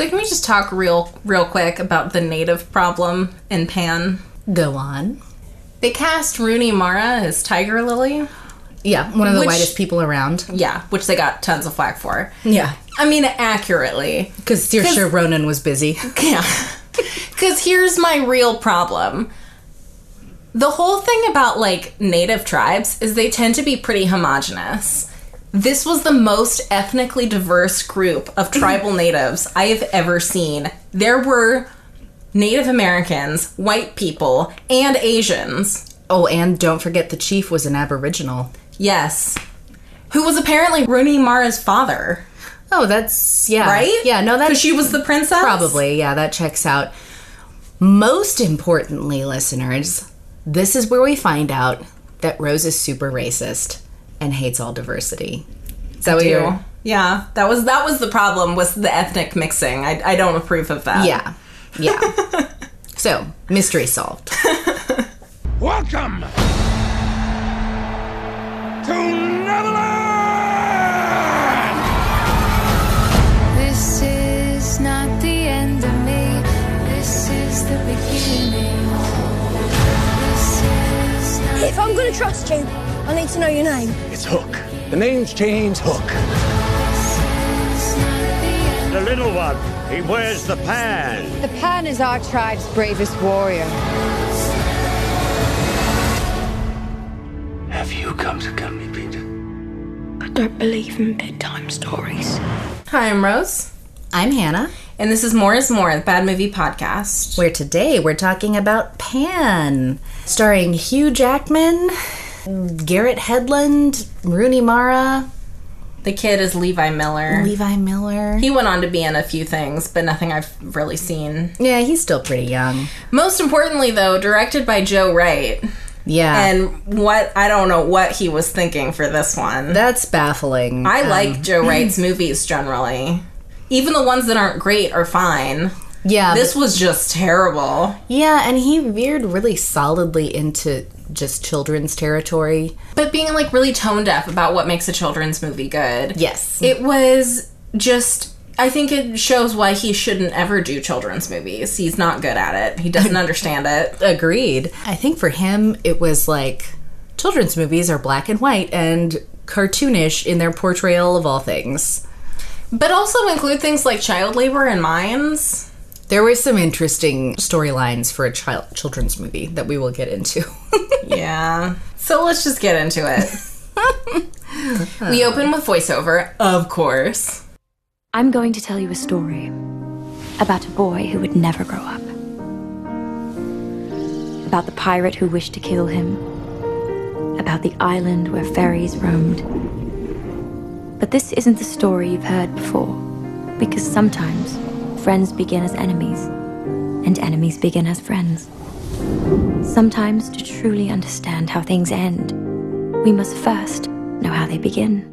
So can we just talk real real quick about the native problem in Pan? Go on. They cast Rooney Mara as Tiger Lily. Yeah, one of the Which- whitest people around. Yeah, which they got tons of flack for. Yeah. I mean, accurately. Because Saoirse Ronan was busy. Yeah. Because here's my real problem. The whole thing about like native tribes is they tend to be pretty homogenous. This was the most ethnically diverse group of tribal natives I have ever seen. There were Native Americans, white people, and Asians. Oh, and don't forget the chief was an Aboriginal. Yes. Who was apparently Rooney Mara's father, Oh, that's yeah, right? Yeah, no, that's Because she was the princess? probably yeah, that checks out. Most importantly, listeners, this is where we find out that Rose is super racist and hates all diversity. Is that what do. you're? Yeah, that was that was the problem was the ethnic mixing. I, I don't approve of that. Yeah, yeah. so mystery solved. Welcome to Neverland! This is not the end of me. This is the beginning. This is not If I'm gonna trust you, I need to know your name. It's Hook. The name's James Hook. this is not the. The little one, he wears the pan. The Pan is our tribe's bravest warrior. Have you come to get me, Peter? I don't believe in bedtime stories. Hi, I'm Rose, I'm Hannah. and this is More is More, the Bad Movie Podcast. Where today we're talking about Pan, starring Hugh Jackman, Garrett Hedlund, Rooney Mara, The kid is Levi Miller. Levi Miller. He went on to be in a few things, but nothing I've really seen. yeah, he's still pretty young. Most importantly, though, directed by Joe Wright. Yeah, And what I don't know what he was thinking for this one. that's baffling. I Um, like Joe Wright's movies generally. Even the ones that aren't great are fine. yeah, This was just terrible. yeah, and he veered really solidly into just children's territory. But being like really tone deaf about what makes a children's movie good. Yes, It was just. I think it shows why he shouldn't ever do children's movies. He's not good at it. He doesn't understand it. agreed. I think for him, it was like children's movies are black and white and cartoonish in their portrayal of all things. But also include things like child labor and mines. There were some interesting storylines for a child children's movie that we will get into. Yeah. So let's just get into it. we open with voiceover, of course. I'm going to tell you a story about a boy who would never grow up. About the pirate who wished to kill him. About the island where fairies roamed. But this isn't the story you've heard before, because sometimes friends begin as enemies, and enemies begin as friends. Sometimes, to truly understand how things end, we must first know how they begin.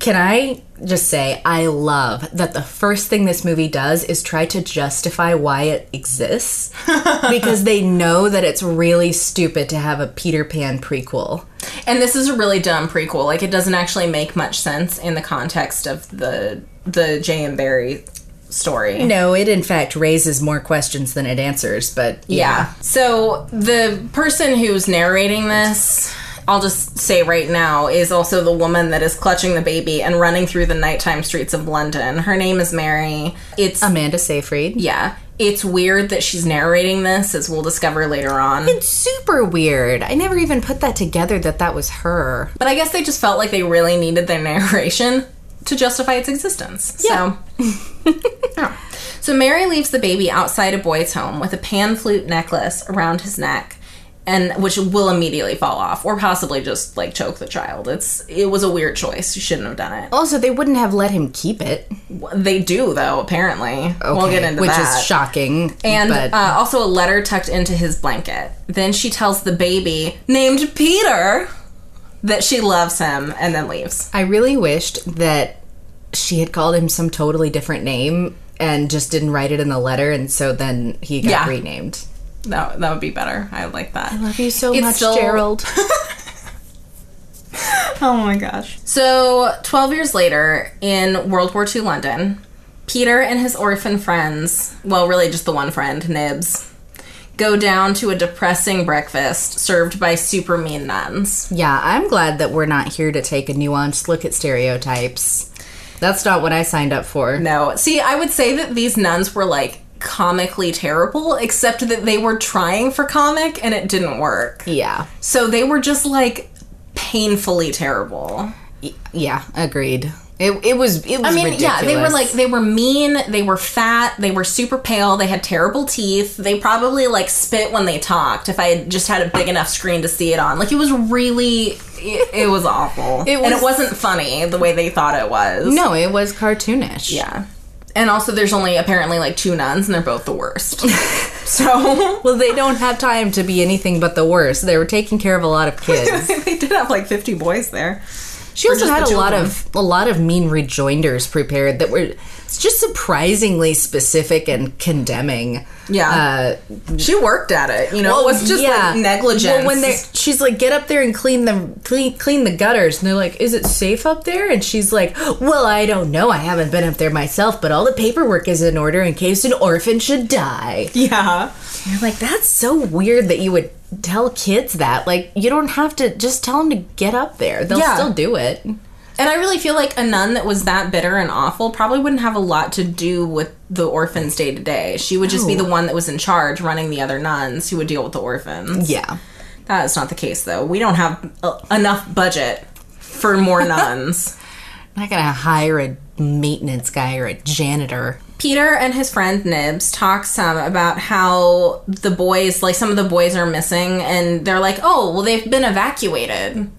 Can I just say, I love that the first thing this movie does is try to justify why it exists because they know that it's really stupid to have a Peter Pan prequel. And this is a really dumb prequel. Like it doesn't actually make much sense in the context of the the J.M. Barrie story. No, it in fact raises more questions than it answers, but Yeah. So the person who's narrating this, I'll just say right now, is also the woman that is clutching the baby and running through the nighttime streets of London. Her name is Mary. It's Amanda Seyfried. yeah. It's weird that she's narrating this, as we'll discover later on. It's super weird. I never even put that together that that was her. But I guess they just felt like they really needed their narration to justify its existence. Yeah. so Mary leaves the baby outside a boy's home with a pan flute necklace around his neck, and which will immediately fall off, or possibly just like choke the child. It's it was a weird choice. You shouldn't have done it. Also, they wouldn't have let him keep it. They do though. Apparently, we'll get into which that. is shocking. And but uh, also a letter tucked into his blanket. Then she tells the baby, named Peter, that she loves him and then leaves. I really wished that she had called him some totally different name and just didn't write it in the letter, and so then he got Yeah. renamed. That, that would be better. I like that. I love you so It's much, still- Gerald. Oh my gosh. So, 12 years later, in World War II London, Peter and his orphan friends, well, really just the one friend, Nibs, go down to a depressing breakfast served by super mean nuns. Yeah, I'm glad that we're not here to take a nuanced look at stereotypes. That's not what I signed up for. No, see, I would say that these nuns were like comically terrible, except that they were trying for comic and it didn't work. Yeah. So they were just like painfully terrible. Y- Yeah, agreed. It, it was it was I mean, yeah, they were like they were mean, they were fat, they were super pale, they had terrible teeth. They probably like spit when they talked. If I had just had a big enough screen to see it on, like it was really, it, it was awful, It and it wasn't funny the way they thought it was. No, it was cartoonish. yeah, and also there's only apparently like two nuns, and they're both the worst. so Well, they don't have time to be anything but the worst. They were taking care of a lot of kids. they did have like 50 boys there. She also had a lot of a lot of mean rejoinders prepared that were just surprisingly specific and condemning. Yeah. Uh, She worked at it, you know. it was just like negligence. Well, when they she's like, get up there and clean the clean, clean the gutters, and they're like, is it safe up there? And she's like, well, I don't know. I haven't been up there myself, but all the paperwork is in order in case an orphan should die. yeah. You're like, that's so weird that you would tell kids that. Like, you don't have to just tell them to get up there. They'll Yeah. still do it. And I really feel like a nun that was that bitter and awful probably wouldn't have a lot to do with the orphans day to day. She would just be the one that was in charge running the other nuns who would deal with the orphans. Yeah. That is not the case though. We don't have uh, enough budget for more nuns. I'm not gonna hire a maintenance guy or a janitor. Peter and his friend Nibs talk some about how the boys, like some of the boys are missing and they're like, "Oh, well they've been evacuated."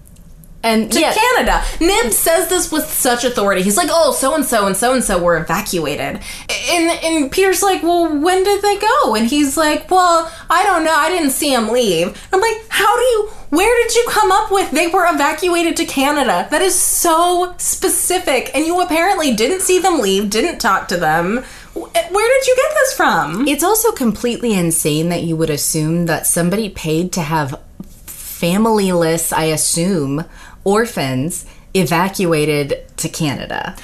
And to yeah, Canada. Nib says this with such authority. He's like, "Oh, so and so and so and so were evacuated," and and Peter's like, "Well, when did they go?" And he's like, "Well, I don't know. I didn't see them leave." I'm like, "How do you? Where did you come up with they were evacuated to Canada? That is so specific, and you apparently didn't see them leave, didn't talk to them. Where did you get this from?" it's also completely insane that you would assume that somebody paid to have familyless, I assume, orphans evacuated to Canada.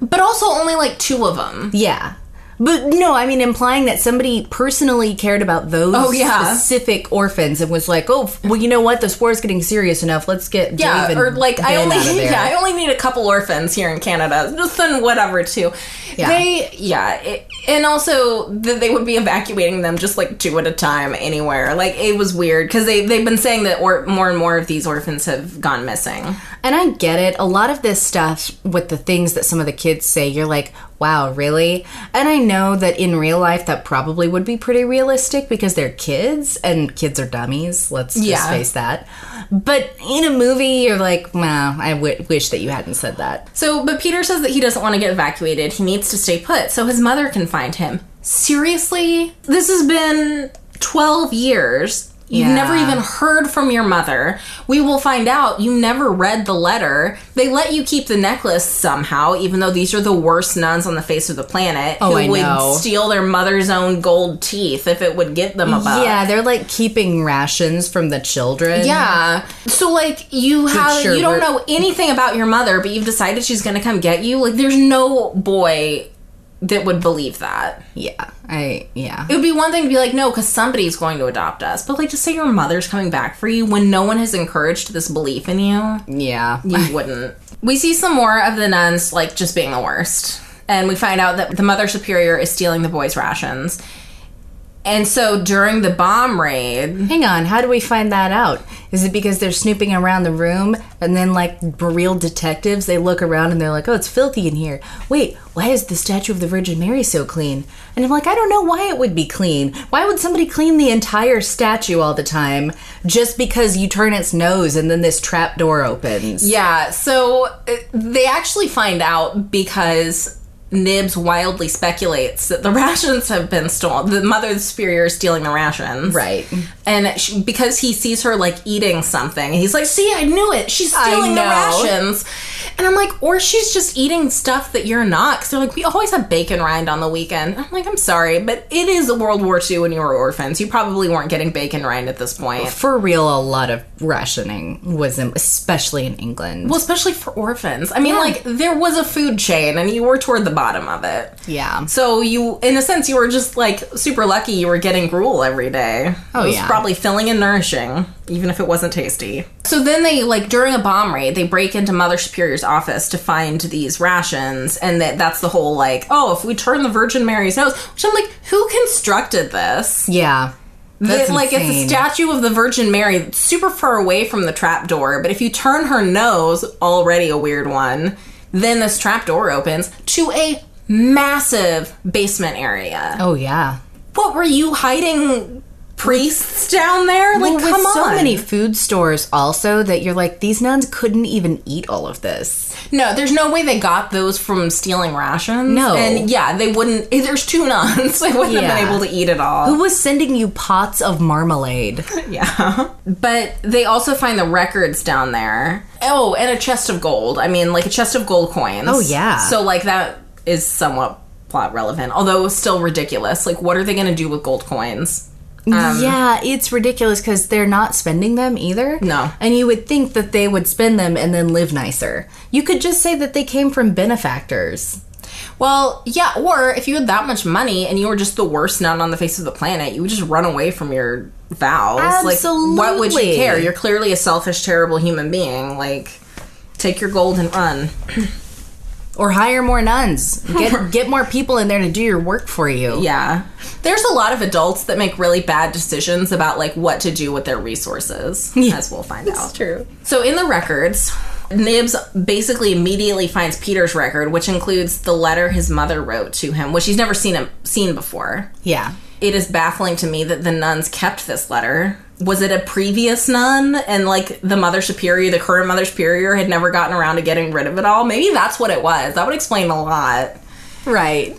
But also only like two of them. Yeah. But no, I mean implying that somebody personally cared about those Oh, yeah. specific orphans and was like, "Oh, well, you know what? This war is getting serious enough. Let's get Yeah, Dave or like I only out of there." yeah I only need a couple orphans here in Canada, just then whatever too. Yeah. They yeah, it, and also that they would be evacuating them just like two at a time anywhere. Like it was weird because they they've been saying that or, more and more of these orphans have gone missing. And I get it. A lot of this stuff with the things that some of the kids say, you're like, wow, really? And I know that in real life that probably would be pretty realistic because they're kids and kids are dummies. Let's just face that. But in a movie, you're like, wow, I w- wish that you hadn't said that. So, but Peter says that he doesn't want to get evacuated. He needs to stay put so his mother can find him. Seriously? This has been 12 years. You've Yeah. never even heard from your mother. We will find out you never read the letter. They let you keep the necklace somehow, even though these are the worst nuns on the face of the planet Oh, who I would know. steal their mother's own gold teeth if it would get them a buck. Yeah, they're like keeping rations from the children. Yeah. So like you have sure, you don't know anything about your mother, but you've decided she's going to come get you. Like there's no boy that would believe that. Yeah. I, yeah. It would be one thing to be like, no, because somebody's going to adopt us. But like, just say your mother's coming back for you when no one has encouraged this belief in you, Yeah. you wouldn't. We see some more of the nuns like just being the worst, and we find out that the mother superior is stealing the boys' rations. And so during the bomb raid, Hang on, how do we find that out? Is it because they're snooping around the room and then, like real detectives, they look around and they're like, oh, it's filthy in here. Wait, why is the statue of the Virgin Mary so clean? And I'm like, I don't know why it would be clean. Why would somebody clean the entire statue all the time just because you turn its nose and then this trap door opens? Yeah, so uh, they actually find out because Nibs wildly speculates that the rations have been stolen. The mother superior is stealing the rations. Right. And she, because he sees her like eating something, he's like, see, I knew it. She's stealing the rations. And I'm like, or she's just eating stuff that you're not. Because they're like, we always have bacon rind on the weekend. I'm like, I'm sorry, but it is World War II and you were orphans. You probably weren't getting bacon rind at this point. For real, a lot of rationing was, in, especially in England. Well, especially for orphans. I mean, like, there was a food chain and you were toward the bottom of it. yeah. So you, in a sense, you were just like super lucky you were getting gruel every day. Oh, it was yeah. probably filling and nourishing, even if it wasn't tasty. So then they like during a bomb raid, they break into Mother Superior's office to find these rations, and that that's the whole like, oh, if we turn the Virgin Mary's nose, which I'm like, who constructed this? Yeah. That's That, like it's a statue of the Virgin Mary super far away from the trap door, but if you turn her nose, already a weird one, then this trap door opens to a massive basement area. Oh, yeah. What were you hiding priests down there? Like, Well, come on. so many food stores also that you're like, these nuns couldn't even eat all of this. No, there's no way they got those from stealing rations. No. And yeah, they wouldn't. Eh, there's two nuns. They wouldn't have been able to eat it all. Who was sending you pots of marmalade? Yeah. But they also find the records down there. Oh, and a chest of gold. I mean, like a chest of gold coins. Oh, yeah. So, like, that is somewhat plot relevant, although still ridiculous. Like, what are they going to do with gold coins? Um, yeah, it's ridiculous because they're not spending them either. No. And you would think that they would spend them and then live nicer. You could just say that they came from benefactors. Well, yeah, or if you had that much money and you were just the worst nun on the face of the planet, you would just run away from your vows. Like, what would you care? You're clearly a selfish, terrible human being. Like, take your gold and run. Or hire more nuns. Get get more people in there to do your work for you. Yeah. There's a lot of adults that make really bad decisions about like what to do with their resources, as we'll find out. true. So in the records, Nibs basically immediately finds Peter's record, which includes the letter his mother wrote to him, which he's never seen him seen before. Yeah. It is baffling to me that the nuns kept this letter. Was it a previous nun and like the mother superior, the current mother superior had never gotten around to getting rid of it all? Maybe that's what it was. That would explain a lot. Right.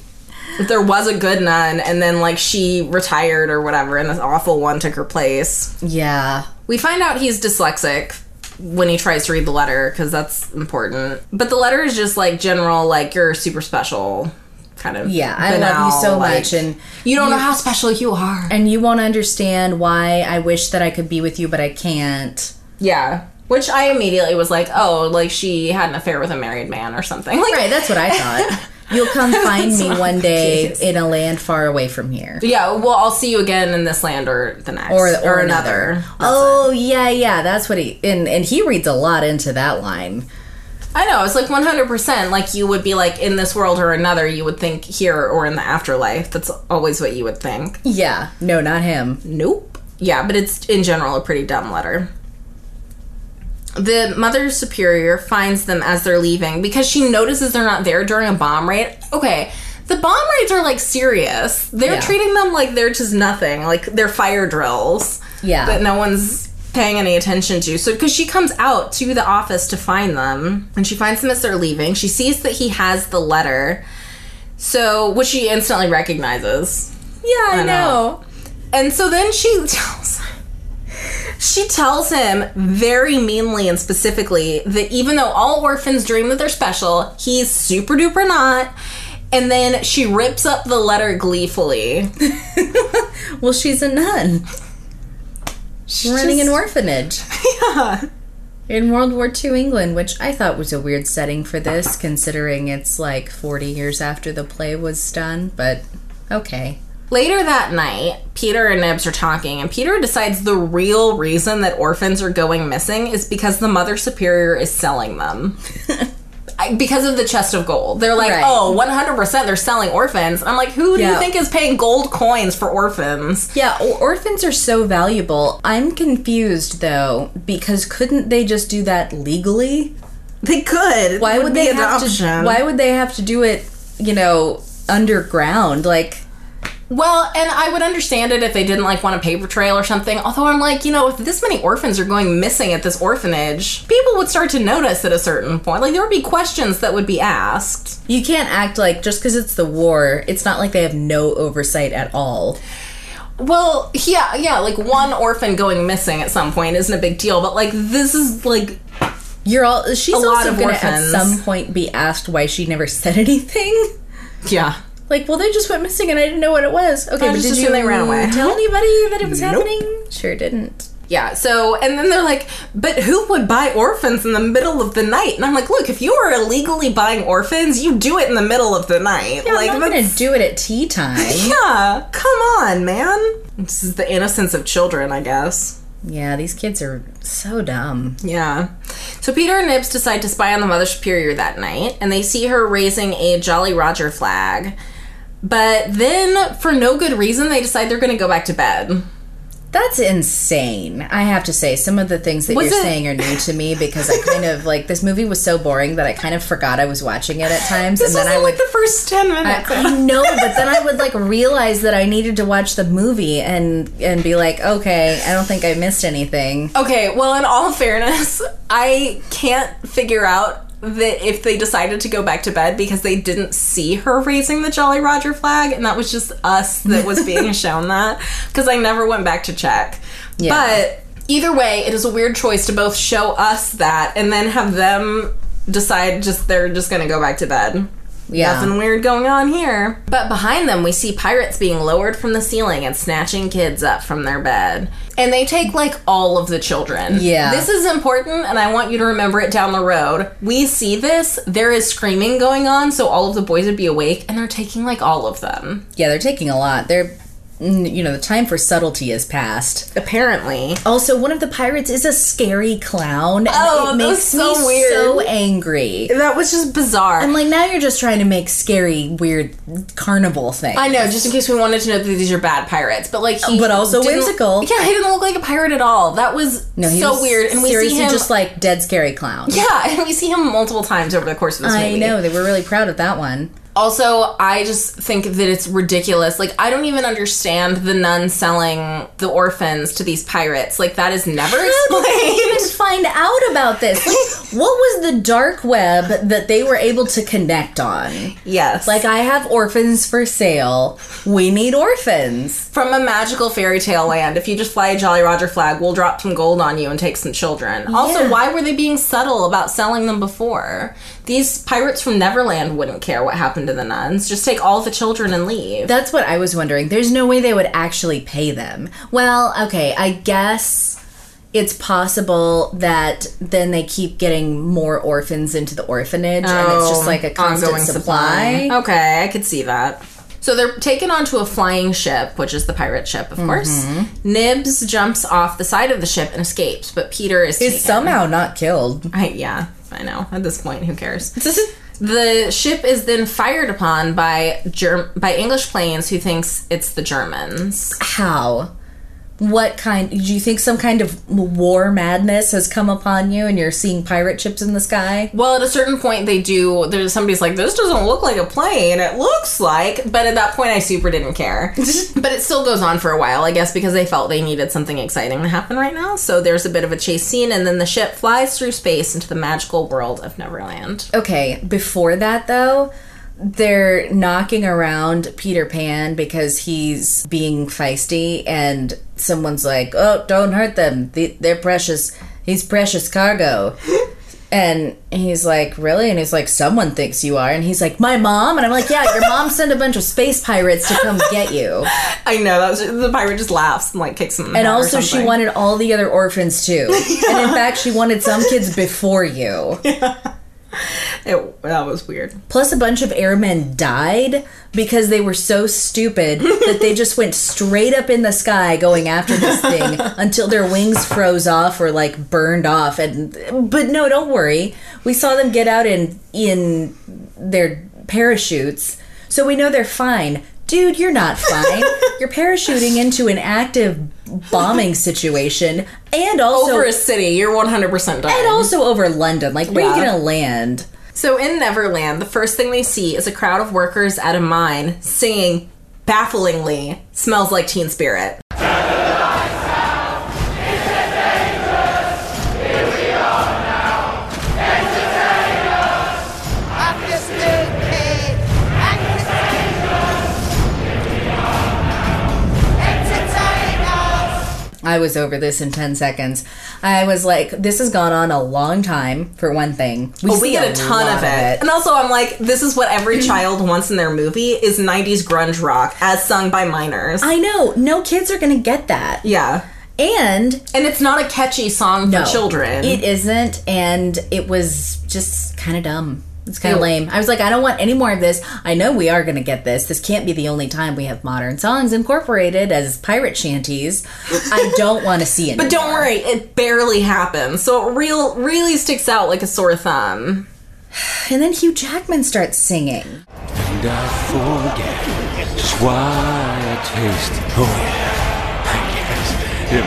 If there was a good nun and then like she retired or whatever and this awful one took her place. Yeah. We find out he's dyslexic when he tries to read the letter because that's important. But the letter is just like general, like you're super special, kind of. Yeah, I love you so like, much, and you don't know how special you are. And you won't understand why I wish that I could be with you, but I can't. Yeah, which I immediately was like, oh, like she had an affair with a married man or something. Like, Right, that's what I thought. You'll come find me one day in a land far away from here. yeah, well, I'll see you again in this land or the next Or, or, or another. another. Oh yeah, yeah. That's what he and and he reads a lot into that line. I know it's like 100% like you would be like in this world or another you would think here or in the afterlife that's always what you would think Yeah. No, not him. nope yeah but it's in general a pretty dumb letter the mother superior finds them as they're leaving because she notices they're not there during a bomb raid okay the bomb raids are like serious they're Yeah. treating them like they're just nothing like they're fire drills Yeah. that no one's paying any attention to. So, because she comes out to the office to find them, and she finds them as they're leaving, she sees that he has the letter, so which she instantly recognizes. Yeah, I know. And so then she tells she tells him very meanly and specifically that even though all orphans dream that they're special, he's super duper not. And then she rips up the letter gleefully. Well, she's a nun. She's running an orphanage. Yeah. In World War II England, which I thought was a weird setting for this, considering it's like 40 years after the play was done, but okay. Later that night, Peter and Nibs are talking, and Peter decides the real reason that orphans are going missing is because the Mother Superior is selling them. Because of the chest of gold. They're like, Right. oh, 100% they're selling orphans. I'm like, who do you think is paying gold coins for orphans? Yeah, or- orphans are so valuable. I'm confused though, because couldn't they just do that legally? They could. Why It would they have option. to why would they have to do it, you know, underground? Like Well, and I would understand it if they didn't like want a paper trail or something. Although I'm like, you know, if this many orphans are going missing at this orphanage, people would start to notice at a certain point. Like there would be questions that would be asked. you can't act like just because it's the war, it's not like they have no oversight at all. Well, yeah, yeah, like one orphan going missing at some point isn't a big deal, but like this is like You're all. She's A lot also of going to at some point be asked why she never said anything. Yeah. Like, well, they just went missing and I didn't know what it was. Okay, I but just did you they ran away. tell uh-huh. anybody that it was Nope. happening? Sure didn't. Yeah, so, and then they're like, but who would buy orphans in the middle of the night? And I'm like, look, if you are illegally buying orphans, you do it in the middle of the night. Yeah, like, I'm not gonna do it at tea time. Yeah, come on, man. This is the innocence of children, I guess. yeah, these kids are so dumb. Yeah. So Peter and Nibs decide to spy on the Mother Superior that night, and they see her raising a Jolly Roger flag. But then, for no good reason, they decide they're going to go back to bed. That's insane. I have to say, some of the things that Was you're it- saying are new to me because I kind of like this movie was so boring that I kind of forgot I was watching it at times, This and then I would like the first 10 I, minutes. I know, but then I would like realize that I needed to watch the movie and and be like, okay, I don't think I missed anything. Okay, well, in all fairness, I can't figure out that if they decided to go back to bed because they didn't see her raising the Jolly Roger flag, and that was just us that was being shown that, because I never went back to check. Yeah. But either way, it is a weird choice to both show us that and then have them decide just they're just gonna go back to bed. Yeah. Nothing weird going on here. But behind them, we see pirates being lowered from the ceiling and snatching kids up from their bed. And they take like all of the children. Yeah. This is important, and I want you to remember it down the road. We see this, there is screaming going on, so all of the boys would be awake, and they're taking like all of them. Yeah, they're taking a lot. They're you know, the time for subtlety is past. Apparently. Also, one of the pirates is a scary clown. and Oh, it makes so me weird. so angry. That was just bizarre. I'm like, now you're just trying to make scary, weird carnival things. I know, just in case we wanted to know that these are bad pirates, but like, he But also whimsical. Yeah, he didn't look like a pirate at all. That was no, so was weird, and we see him just like dead scary clown. Yeah, and we see him multiple times over the course of this I movie. know they were really proud of that one. Also, I just think that it's ridiculous. Like, I don't even understand the nuns selling the orphans to these pirates. Like, that is never even explained. find out about this? Like, what was the dark web that they were able to connect on? yes. Like, I have orphans for sale. We need orphans. from a magical fairy tale land, if you just fly a Jolly Roger flag, we'll drop some gold on you and take some children. Also, why were they being subtle about selling them before? These pirates from Neverland wouldn't care what happened to the nuns. Just take all the children and leave. That's what I was wondering. There's no way they would actually pay them. Well, okay, I guess it's possible that then they keep getting more orphans into the orphanage and it's just like a constant Oh, ongoing supply. Okay, I could see that. So they're taken onto a flying ship, which is the pirate ship, of course. Mm-hmm. Nibs jumps off the side of the ship and escapes, but Peter is somehow not killed. I, yeah, I know. At this point, who cares? the ship is then fired upon by Germ- by English planes who thinks it's the Germans. How? What kind? Do you think some kind of war madness has come upon you and you're seeing pirate ships in the sky? Well, at a certain point, they do. There's somebody's like, "This doesn't look like a plane. It looks like," but at that point, I super didn't care. but it still goes on for a while, I guess, because they felt they needed something exciting to happen right now. So there's a bit of a chase scene, and then the ship flies through space into the magical world of Neverland. Okay, before that though, they're knocking around Peter Pan because he's being feisty, and someone's like, "Oh, don't hurt them. They- They're precious. He's precious cargo." And he's like, "Really?" And he's like, "Someone thinks you are." And he's like, "My mom." And I'm like, "Yeah, your mom sent a bunch of space pirates to come get you." I know that was the pirate just laughs and like kicks him. In the And also, she wanted all the other orphans too. And in fact, she wanted some kids before you. It, that was weird. Plus, a bunch of airmen died because they were so stupid that they just went straight up in the sky going after this thing until their wings froze off or like burned off. And but no, don't worry, we saw them get out in in their parachutes, so we know they're fine. Dude, you're not fine. you're parachuting into an active bombing situation, and also Over a city, you're 100 percent done. and also over London. Like, where are you gonna land? So in Neverland, the first thing they see is a crowd of workers at a mine singing bafflingly smells like teen spirit. I was over this in 10 seconds. I was like, this has gone on a long time, for one thing. We, oh, see get a ton lot of it. And also, I'm like, this is what every child wants in their movie is 90s grunge rock as sung by minors. I know. No kids are going to get that. yeah. And And it's not a catchy song for no, children. It isn't. And it was just kind of dumb. It's kind of lame. I was like, I don't want any more of this. I know we are going to get this. This can't be the only time we have modern songs incorporated as pirate shanties. I don't want to see it. but don't worry, it barely happens. So it real really sticks out like a sore thumb. And then Hugh Jackman starts singing. And I forget just why I taste it. Oh yeah, I guess it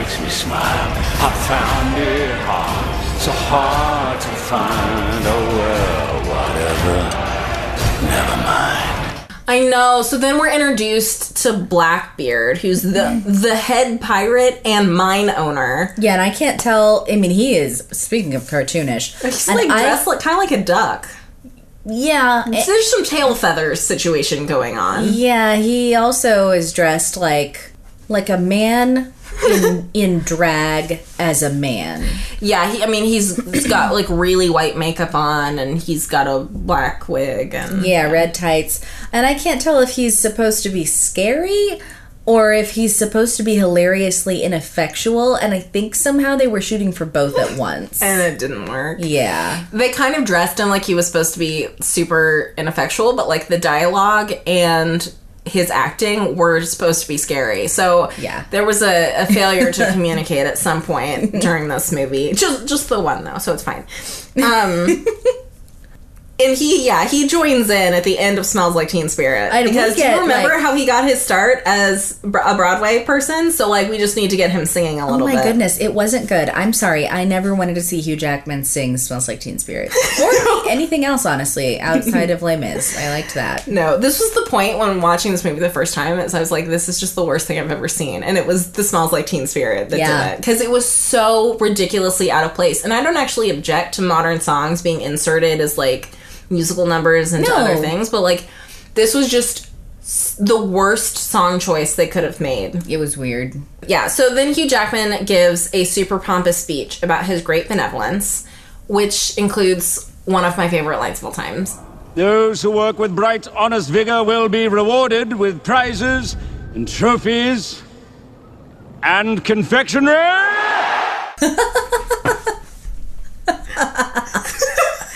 makes me smile. I found it hard, so hard to find. Oh well, whatever. Never mind. I know. So then we're introduced to Blackbeard, who's the the head pirate and mine owner. Yeah, and I can't tell. I mean, he is, speaking of cartoonish. He's and like I- dressed like kind of like a duck. Yeah. So eh. there's some tail feathers situation going on. Yeah, he also is dressed like like a man in in drag as a man. Yeah, he, I mean he's, he's got like really white makeup on, and he's got a black wig, and Yeah, red tights. And I can't tell if he's supposed to be scary or if he's supposed to be hilariously ineffectual and I think somehow they were shooting for both at once. and it didn't work. Yeah. They kind of dressed him like he was supposed to be super ineffectual, but like the dialogue and his acting were supposed to be scary. So Yeah. there was a, a failure to communicate at some point during this movie. Just just the one though, so it's fine. Um And he, yeah, he joins in at the end of "Smells Like Teen Spirit" I because do you remember like- how he got his start as a Broadway person? So like, we just need to get him singing a Oh little my bit. goodness, it wasn't good. I'm sorry. I never wanted to see Hugh Jackman sing Smells Like Teen Spirit. Or anything else, honestly, outside of Les Mis. I liked that. No, this was the point when watching this movie the first time. Is I was like, this is just the worst thing I've ever seen, and it was the smells like Teen Spirit that Yeah. did it because it was so ridiculously out of place. And I don't actually object to modern songs being inserted as like musical numbers and No. other things, but like this was just the worst song choice they could have made. It was weird. Yeah, so then Hugh Jackman gives a super pompous speech about his great benevolence, which includes one of my favorite lines of all times. Those who work with bright, honest vigor will be rewarded with prizes and trophies and confectionery.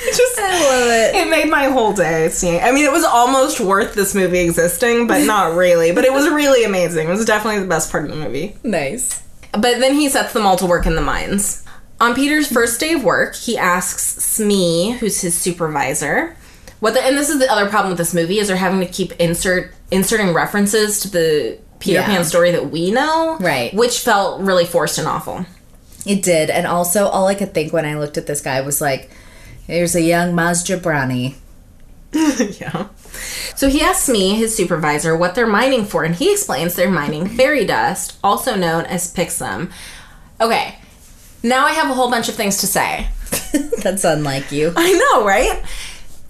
I love it. It made my whole day seeing. I mean, it was almost worth this movie existing, but not really. But it was really amazing. It was definitely the best part of the movie. Nice. But then he sets them all to work in the mines. On Peter's first day of work, he asks Smee, who's his supervisor, what the, and this is the other problem with this movie is they're having to keep insert inserting references to the Peter Yeah. Pan story that we know, Right. Which felt really forced and awful. It did. And also, all I could think when I looked at this guy was like, there's a young Maz Jobrani. yeah. So he asks Smee, his supervisor, what they're mining for, and he explains they're mining fairy dust, also known as pixum. Okay, now I have a whole bunch of things to say. That's unlike you. I know, right?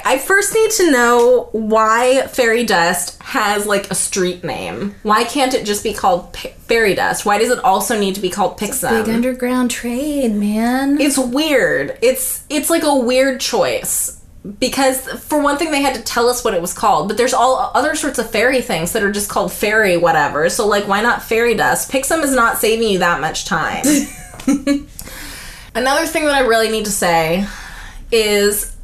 I first need to know why fairy dust has like a street name. Why can't it just be called P- fairy dust? Why does it also need to be called pixum? Big underground trade, man. it's weird. It's it's like a weird choice because for one thing they had to tell us what it was called, but there's all other sorts of fairy things that are just called fairy whatever. So like why not fairy dust? Pixum is not saving you that much time. Another thing that I really need to say is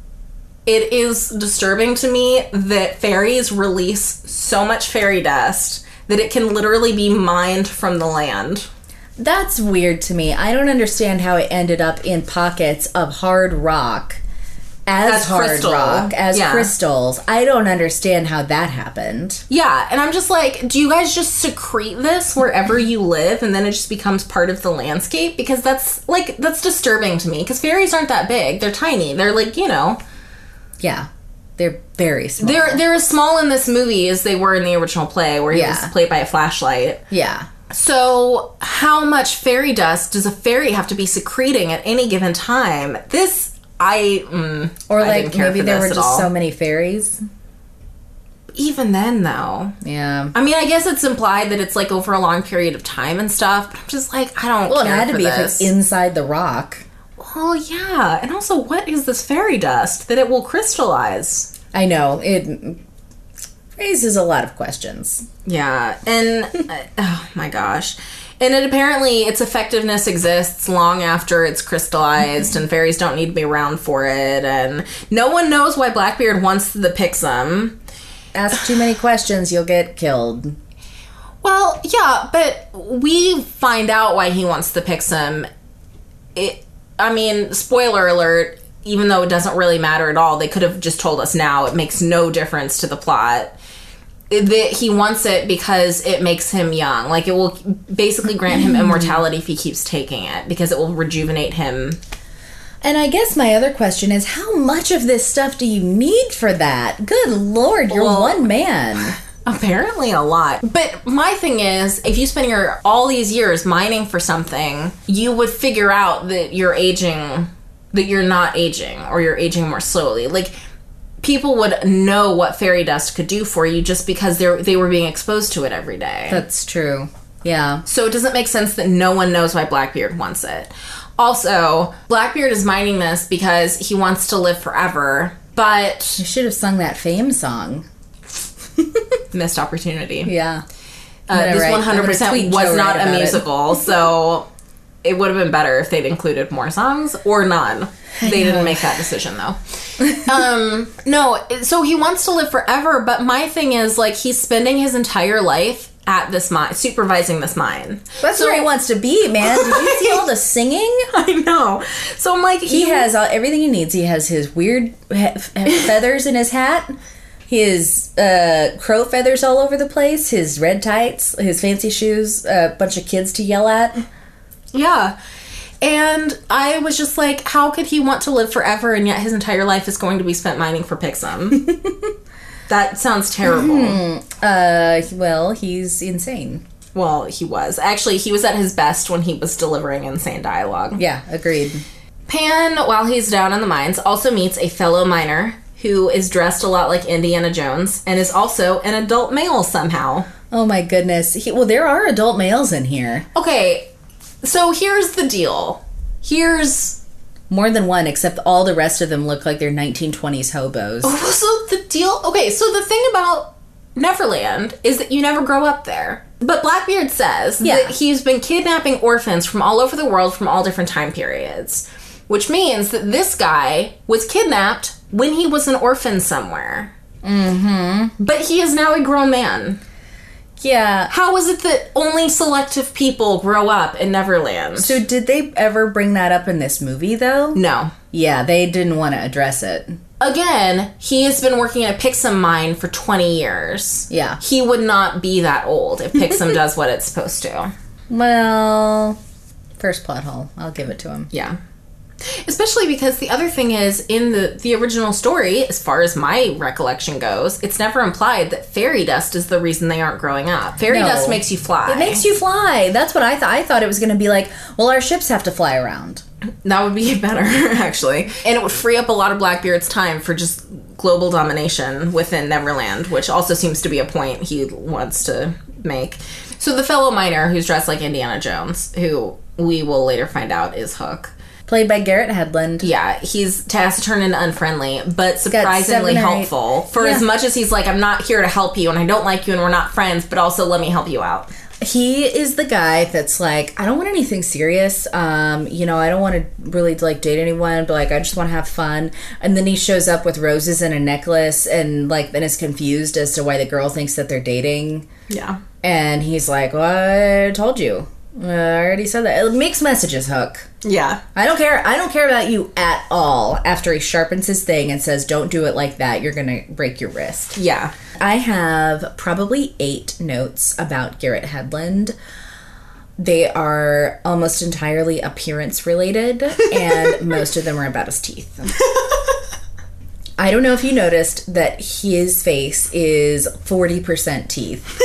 it is disturbing to me that fairies release so much fairy dust that it can literally be mined from the land. That's weird to me. I don't understand how it ended up in pockets of hard rock as, As hard crystal. rock, as Yeah. crystals. I don't understand how that happened. Yeah, and I'm just like, do you guys just secrete this wherever you live and then it just becomes part of the landscape? Because that's like that's disturbing to me because fairies aren't that big. They're tiny. They're like, you know, Yeah. They're very small. they're they're as small in this movie as they were in the original play where he Yeah. was played by a flashlight. yeah. So, how much fairy dust does a fairy have to be secreting at any given time? This I mm, Or like maybe there were just so many fairies. even then, though. Yeah. I mean, I guess it's implied that it's like over a long period of time and stuff, but I'm just like, I don't Well, it had to be if it's inside the rock. Well, yeah. And also, what is this fairy dust that it will crystallize? I know it raises a lot of questions. Yeah, and oh my gosh. And it apparently its effectiveness exists long after it's crystallized, and fairies don't need to be around for it. And no one knows why Blackbeard wants the Pixum. Ask too many questions, you'll get killed. Well, yeah, but we find out why he wants the Pixum. It, I mean, spoiler alert. Even though it doesn't really matter at all, they could have just told us now. It makes no difference to the plot. That he wants it because it makes him young. Like it will basically grant him mm-hmm. immortality if he keeps taking it because it will rejuvenate him. And I guess my other question is how much of this stuff do you need for that? Good lord, you're Well- one man. Apparently a lot. But my thing is, if you spend your all these years mining for something, you would figure out that you're aging that you're not aging or you're aging more slowly. Like people would know what fairy dust could do for you just because they they were being exposed to it every day. That's true. Yeah. So it doesn't make sense that no one knows why Blackbeard wants it. Also, Blackbeard is mining this because he wants to live forever, but You should have sung that fame song. missed opportunity. Yeah. Uh, this one hundred percent was not a about it. musical, so it would have been better if they'd included more songs or none. They didn't make that decision though. um, no, so he wants to live forever, but my thing is like he's spending his entire life at this mine, supervising this mine. That's So- where he wants to be, man. Did you see all the singing? I know. So I'm like, He you- has all, everything he needs. He has his weird he- feathers in his hat, his uh, crow feathers all over the place, his red tights, his fancy shoes, a bunch of kids to yell at. Yeah. And I was just like, how could he want to live forever and yet his entire life is going to be spent mining for Pixum? that sounds terrible. Uh, well, he's insane. Well, he was. Actually, he was at his best when he was delivering insane dialogue. Yeah, agreed. Pan, while he's down in the mines, also meets a fellow miner who is dressed a lot like Indiana Jones and is also an adult male somehow. Oh my goodness. He, well, there are adult males in here. Okay, so here's the deal. Here's More than one, except all the rest of them look like they're 1920s hobos. Oh, so the deal. Okay, so the thing about Neverland is that you never grow up there. But Blackbeard says Yeah. that he's been kidnapping orphans from all over the world from all different time periods, which means that this guy was kidnapped when he was an orphan somewhere. Mm-hmm. But he is now a grown man. Yeah. How is it that only selective people grow up in Neverland? So, did they ever bring that up in this movie, though? no. Yeah, they didn't want to address it. Again, he has been working at a Pixum mine for 20 years. Yeah. He would not be that old if Pixum does what it's supposed to. Well, first plot hole. I'll give it to him. Yeah. Especially because the other thing is, in the, the original story, as far as my recollection goes, it's never implied that fairy dust is the reason they aren't growing up. Fairy No. dust makes you fly. It makes you fly. That's what I thought. I thought it was going to be like, well, our ships have to fly around. That would be better, actually. And it would free up a lot of Blackbeard's time for just global domination within Neverland, which also seems to be a point he wants to make. So the fellow miner who's dressed like Indiana Jones, who we will later find out is Hook. Played by Garrett Hedlund. Yeah, he's taciturn and unfriendly, but surprisingly eight- helpful. For Yeah. as much as he's like, I'm not here to help you and I don't like you and we're not friends, but also let me help you out. He is the guy that's like, I don't want anything serious. Um, you know, I don't want to really like date anyone, but like, I just want to have fun. And then he shows up with roses and a necklace, and like, then is confused as to why the girl thinks that they're dating. Yeah. And he's like, well, I told you. I already said that. It makes messages, Hook. Yeah. I don't care. I don't care about you at all. After he sharpens his thing and says, "Don't do it like that. You're gonna break your wrist." Yeah. I have probably eight notes about Garrett Hedlund. They are almost entirely appearance related, and most of them are about his teeth. I don't know if you noticed that his face is 40% teeth.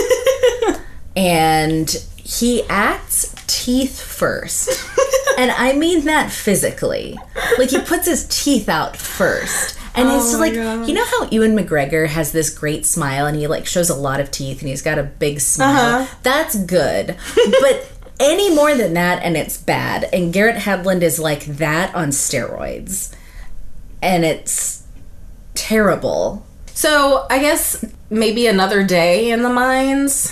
and he acts teeth first. and I mean that physically. Like he puts his teeth out first. And it's oh like you know how Ewan McGregor has this great smile and he like shows a lot of teeth and he's got a big smile. Uh-huh. That's good. but any more than that and it's bad. And Garrett Hedlund is like that on steroids. And it's terrible. So I guess maybe another day in the mines.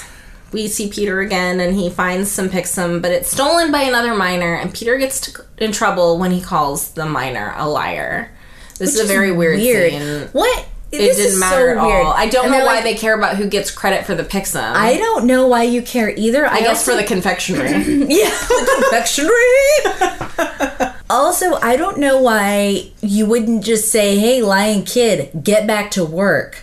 We see Peter again, and he finds some Pixum, but it's stolen by another miner, and Peter gets to, in trouble when he calls the miner a liar. This is a very weird, scene. What? It This didn't is matter so at weird. all. I don't And know why like, they care about who gets credit for the Pixum. I don't know why you care either. I guess for the confectionery. Yeah, the confectionery. also, I don't know why you wouldn't just say, "Hey, lying kid, get back to work."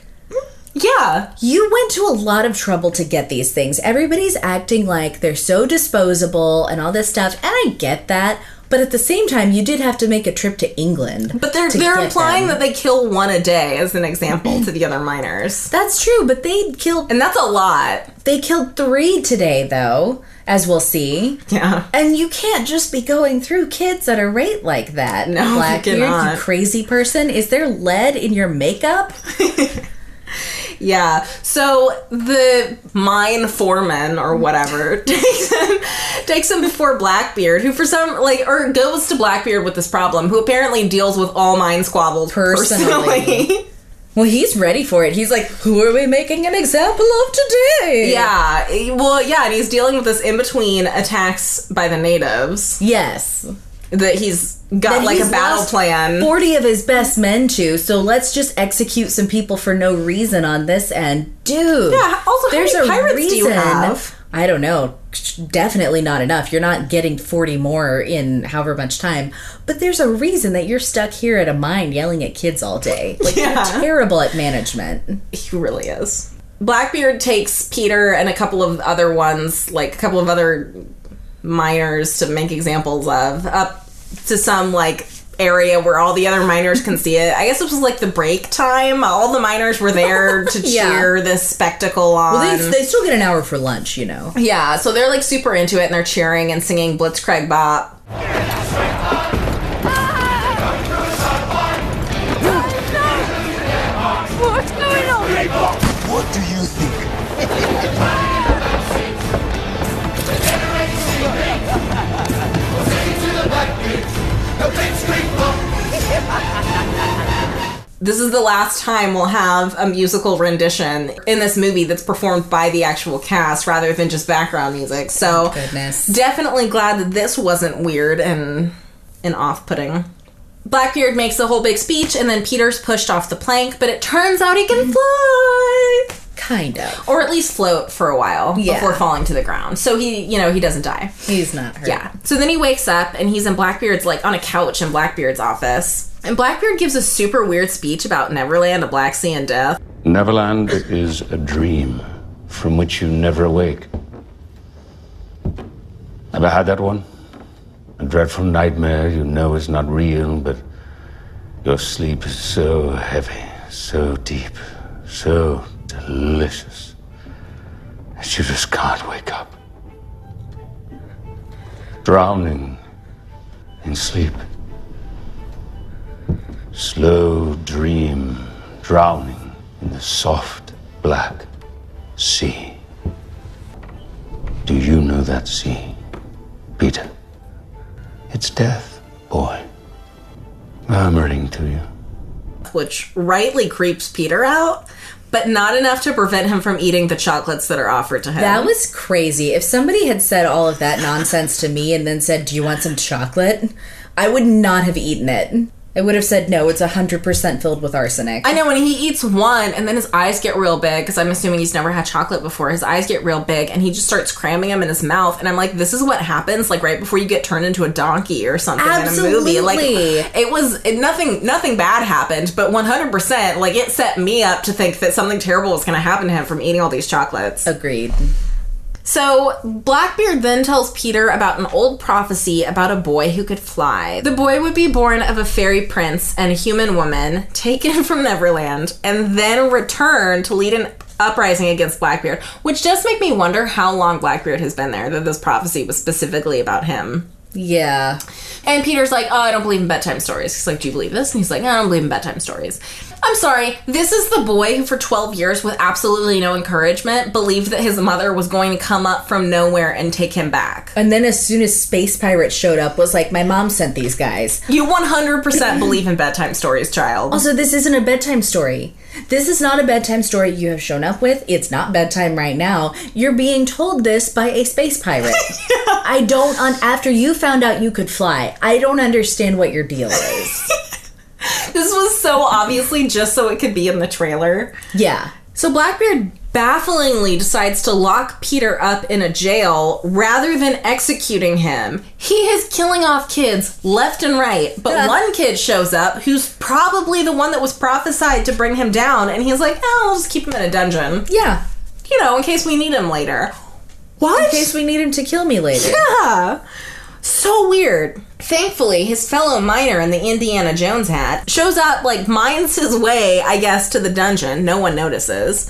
Yeah. You went to a lot of trouble to get these things. Everybody's acting like they're so disposable and all this stuff, and I get that. But at the same time, you did have to make a trip to England. But they're they're implying them. that they kill one a day as an example to the other miners. that's true. But they killed And that's a lot. they killed three today, though, as we'll see. Yeah. And you can't just be going through kids at a rate like that. No, you Blackbeard, cannot. you crazy person. Is there lead in your makeup? Yeah. So the mine foreman or whatever takes him takes him before Blackbeard, who for some like or goes to Blackbeard with this problem, who apparently deals with all mine squabbles Personally. personally. Well, he's ready for it. He's like, who are we making an example of today? yeah. Well, yeah, and he's dealing with this in between attacks by the natives Yes. That he's got That like he's a battle plan. 40 of his best men to, so let's just execute some people for no reason on this end. Dude. Yeah, also, how many pirates do you have? I don't know. Definitely not enough. You're not getting 40 more in however much time. But there's a reason that you're stuck here at a mine yelling at kids all day. Like, Yeah. you're terrible at management. He really is. Blackbeard takes Peter and a couple of other ones, like a couple of other miners to make examples of, up to some like area where all the other miners can see it. I guess it was like the break time. All the miners were there to Yeah. cheer this spectacle on. Well, they, they still get an hour for lunch, you know. yeah, so they're like super into it and they're cheering and singing Blitzkrieg Bop. What's going on? What do you think? This is the last time we'll have a musical rendition in this movie that's performed by the actual cast rather than just background music. So Goodness. definitely glad that this wasn't weird and and off-putting. Blackbeard makes a whole big speech and then Peter's pushed off the plank, but it turns out he can fly Kind of. or at least float for a while Yeah. before falling to the ground. So he, you know, he doesn't die. He's not hurt. Yeah. So then he wakes up and he's in Blackbeard's like on a couch in Blackbeard's office. And Blackbeard gives a super weird speech about Neverland, a black sea and death. Neverland is a dream from which you never awake. Ever had that one? A dreadful nightmare you know is not real, but your sleep is so heavy, so deep, so delicious that you just can't wake up. Drowning in sleep. Slow dream, drowning in the soft black sea. Do you know that sea, Peter? It's death, boy, murmuring to you. which rightly creeps Peter out, but not enough to prevent him from eating the chocolates that are offered to him. That was crazy. If somebody had said all of that nonsense to me and then said, Do you want some chocolate? I would not have eaten it. I would have said, No, it's 100% filled with arsenic. I know when he eats one and then his eyes get real big because I'm assuming he's never had chocolate before. His eyes get real big and he just starts cramming them in his mouth. And I'm like, this is what happens like right before you get turned into a donkey or something in a movie. Like it was it, nothing nothing bad happened, but 100% like it set me up to think that something terrible was going to happen to him from eating all these chocolates. Agreed. So, Blackbeard then tells Peter about an old prophecy about a boy who could fly. The boy would be born of a fairy prince and a human woman, taken from Neverland, and then return to lead an uprising against Blackbeard, which does make me wonder how long Blackbeard has been there, that this prophecy was specifically about him. Yeah. And Peter's like, oh, I don't believe in bedtime stories. He's like, do you believe this? And he's like, I don't believe in bedtime stories. I'm sorry. This is the boy who, for 12 years, with absolutely no encouragement, believed that his mother was going to come up from nowhere and take him back. And then as soon as Space Pirates showed up, was like, my mom sent these guys. You 100% believe in bedtime stories, child. Also, this isn't a bedtime story. This is not a bedtime story you have shown up with. It's not bedtime right now. You're being told this by a space pirate. I don't, un- after you found out you could fly, I don't understand what your deal is. This was so obviously just so it could be in the trailer. Yeah. So Blackbeard bafflingly decides to lock Peter up in a jail rather than executing him. He is killing off kids left and right, but Yeah. one kid shows up who's probably the one that was prophesied to bring him down, and he's like, oh, I'll just keep him in a dungeon. Yeah. You know, in case we need him later. What? In case we need him to kill me later. Yeah. So weird. Thankfully, his fellow miner in the Indiana Jones hat shows up, like, mines his way, I guess, to the dungeon. No one notices.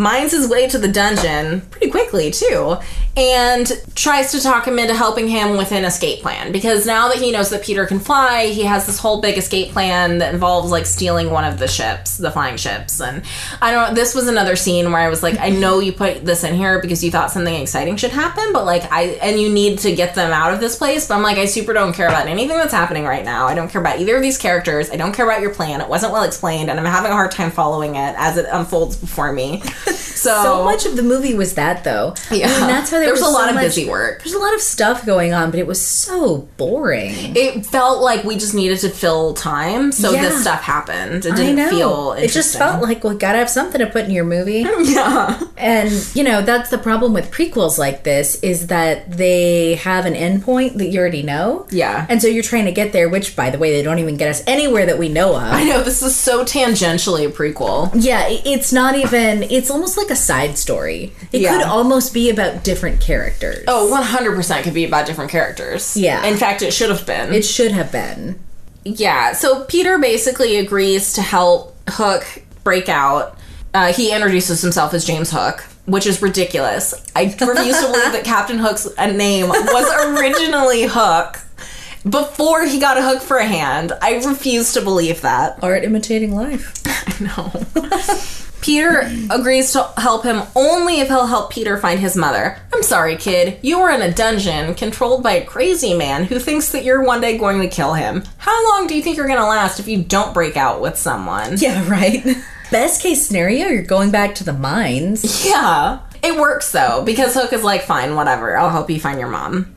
Mines his way to the dungeon pretty quickly, too, and tries to talk him into helping him with an escape plan. Because now that he knows that Peter can fly, he has this whole big escape plan that involves, like, stealing one of the ships, the flying ships. And I don't this was another scene where I was like, I know you put this in here because you thought something exciting should happen, but, like, I, and you need to get them out of this place, but I'm like, I super don't care about anything that's happening right now. I don't care about either of these characters. I don't care about your plan. It wasn't well explained, and I'm having a hard time following it as it unfolds before me. So, So much of the movie was that, though. Yeah. I mean, that's how there, There was a so lot of much- busy work. There's a lot of stuff going on, but it was so boring. it felt like we just needed to fill time, so Yeah. this stuff happened. It didn't feel it just felt like we gotta have something to put in your movie. yeah. And you know that's the problem with prequels like this is that they have an endpoint that you already know. Yeah. And so you're trying to get there, which by the way, they don't even get us anywhere that we know of. I know this is so tangentially a prequel. Yeah, it's not even. It's almost like a side story. It Yeah. could almost be about different characters. Oh, 100% could be about different characters. Yeah. In fact, it should have been. it should have been. Yeah, so Peter basically agrees to help Hook break out. Uh, he introduces himself as James Hook, which is ridiculous. I refuse to believe that Captain Hook's name was originally Hook before he got a hook for a hand. I refuse to believe that. Art imitating life. No. Peter agrees to help him only if he'll help Peter find his mother. I'm sorry, kid. You are in a dungeon controlled by a crazy man who thinks that you're one day going to kill him. How long do you think you're going to last if you don't break out with someone? Yeah, right. Best case scenario, you're going back to the mines. Yeah. It works though, because Hook is like, fine, whatever, I'll help you find your mom.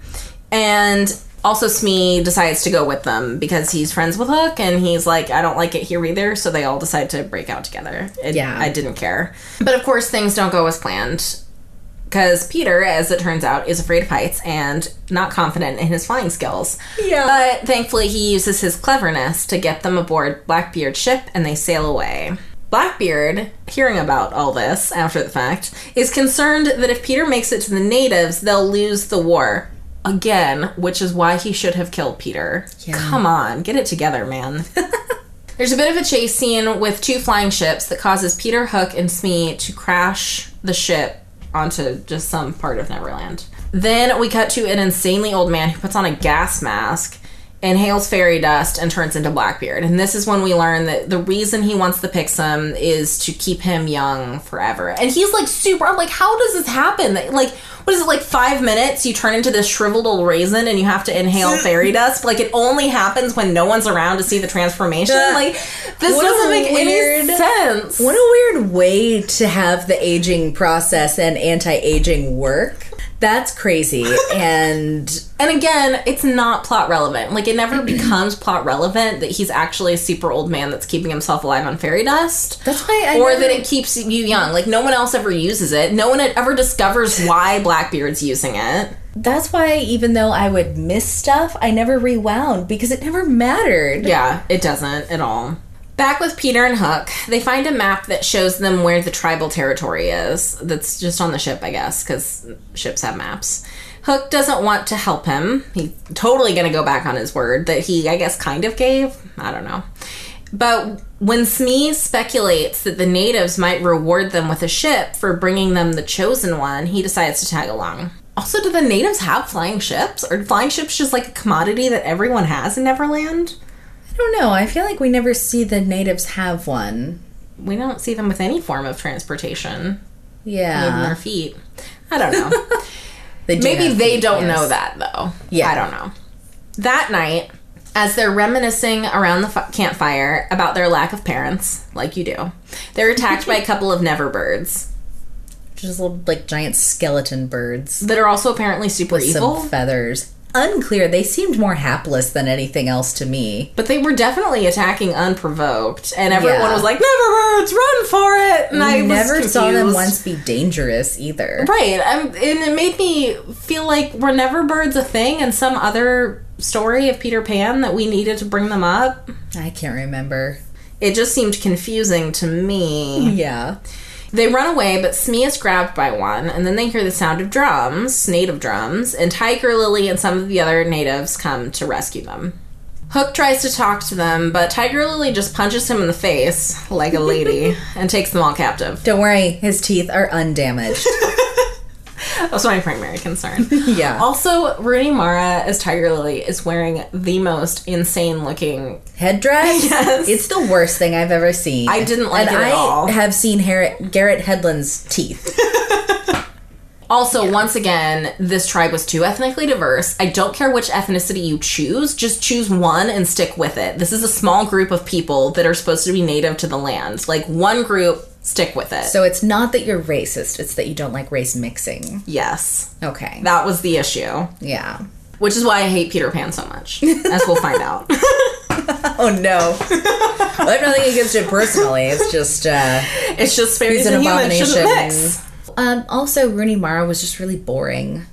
And also Smee decides to go with them because he's friends with Hook and he's like, I don't like it here either, so they all decide to break out together. It- Yeah. I didn't care. But of course things don't go as planned. Because Peter, as it turns out, is afraid of heights and not confident in his flying skills. Yeah. But thankfully, he uses his cleverness to get them aboard Blackbeard's ship and they sail away. Blackbeard, hearing about all this after the fact, is concerned that if Peter makes it to the natives, they'll lose the war. Again, which is why he should have killed Peter. Come on, get it together, man. There's a bit of a chase scene with two flying ships that causes Peter, Hook, and Smee to crash the ship onto just some part of Neverland. Then we cut to an insanely old man who puts on a gas mask, inhales fairy dust, and turns into Blackbeard. And this is when we learn that the reason he wants the Pixum is to keep him young forever. And he's like super. I'm like, how does this happen? Like, what is it like? Five minutes, you turn into this shriveled old raisin, and you have to inhale fairy dust. Like, it only happens when no one's around to see the transformation. Like, this What doesn't make weird- any sense. What a weird way to have the aging process and anti-aging work. That's crazy. and And again, it's not plot relevant. Like it never becomes plot relevant that he's actually a super old man that's keeping himself alive on fairy dust. That's why I or never- that it keeps you young. Like no one else ever uses it. No one ever discovers why Blackbeard's using it. that's why even though I would miss stuff, I never rewound because it never mattered. Yeah, it doesn't at all. Back with Peter and Hook, they find a map that shows them where the tribal territory is. That's just on the ship, I guess, because ships have maps. Hook doesn't want to help him. He's totally going to go back on his word that he, I guess, kind of gave. I don't know. But when Smee speculates that the natives might reward them with a ship for bringing them the chosen one, he decides to tag along. Also, do the natives have flying ships? Or flying ships just like a commodity that everyone has in Neverland? I don't know. I feel like we never see the natives have one. We don't see them with any form of transportation. Yeah. Moving their feet. I don't know. They do Maybe they don't know that though. Yeah. I don't know. That night, as they're reminiscing around the fi- campfire about their lack of parents, like you do, they're attacked by a couple of Neverbirds Just little like giant skeleton birds that are also apparently super evil. some feathers. Unclear. They seemed more hapless than anything else to me. But they were definitely attacking unprovoked, and everyone Yeah. was like, "Never "Neverbirds, run for it!" And I I never saw them once be dangerous either. Right, um, and it made me feel like were Neverbirds a thing in some other story of Peter Pan that we needed to bring them up? I can't remember. It just seemed confusing to me. Yeah. They run away, but Smee is grabbed by one, and then they hear the sound of drums, native drums, and Tiger Lily and some of the other natives come to rescue them. Hook tries to talk to them, but Tiger Lily just punches him in the face like a lady and takes them all captive. Don't worry, his teeth are undamaged. That's my primary concern. yeah. Also, Rooney Mara as Tiger Lily is wearing the most insane looking. Headdress? Yes. It's the worst thing I've ever seen. I didn't like and it at I all. have seen Garrett, Garrett Hedlund's teeth. Also, once again, this tribe was too ethnically diverse. I don't care which ethnicity you choose, just choose one and stick with it. This is a small group of people that are supposed to be native to the land. Like, one group, stick with it. So it's not that you're racist, it's that you don't like race mixing. yes, Okay. that was the issue. yeah. Which is why I hate Peter Pan so much, as we'll find out. Oh no. I have nothing against it personally. It's just uh It's just fairies and abomination. Um also Rooney Mara was just really boring.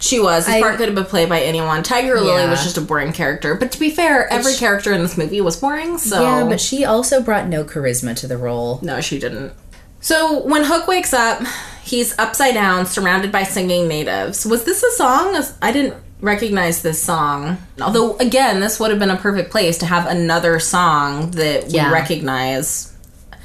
She was. This I- part could have been played by anyone. Tiger Lily was just a boring character. But to be fair, every character in this movie was boring, so. Yeah, but she also brought no charisma to the role. No, she didn't. So when Hook wakes up, he's upside down, surrounded by singing natives. Was this a song? I didn't recognize this song. Although, again, this would have been a perfect place to have another song that Yeah. we recognize.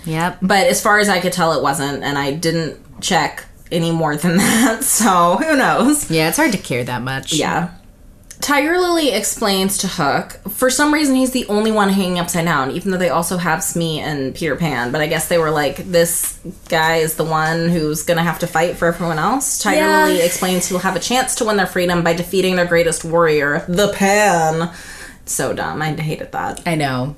Yep. But as far as I could tell, it wasn't, and I didn't check any more than that, so who knows? Yeah, it's hard to care that much. Yeah. Tiger Lily explains to Hook, for some reason he's the only one hanging upside down, even though they also have Smee and Peter Pan. But I guess they were like, this guy is the one who's gonna have to fight for everyone else. Tiger Yeah. Lily explains he'll have a chance to win their freedom by defeating their greatest warrior, the Pan. So dumb. I hated that. I know.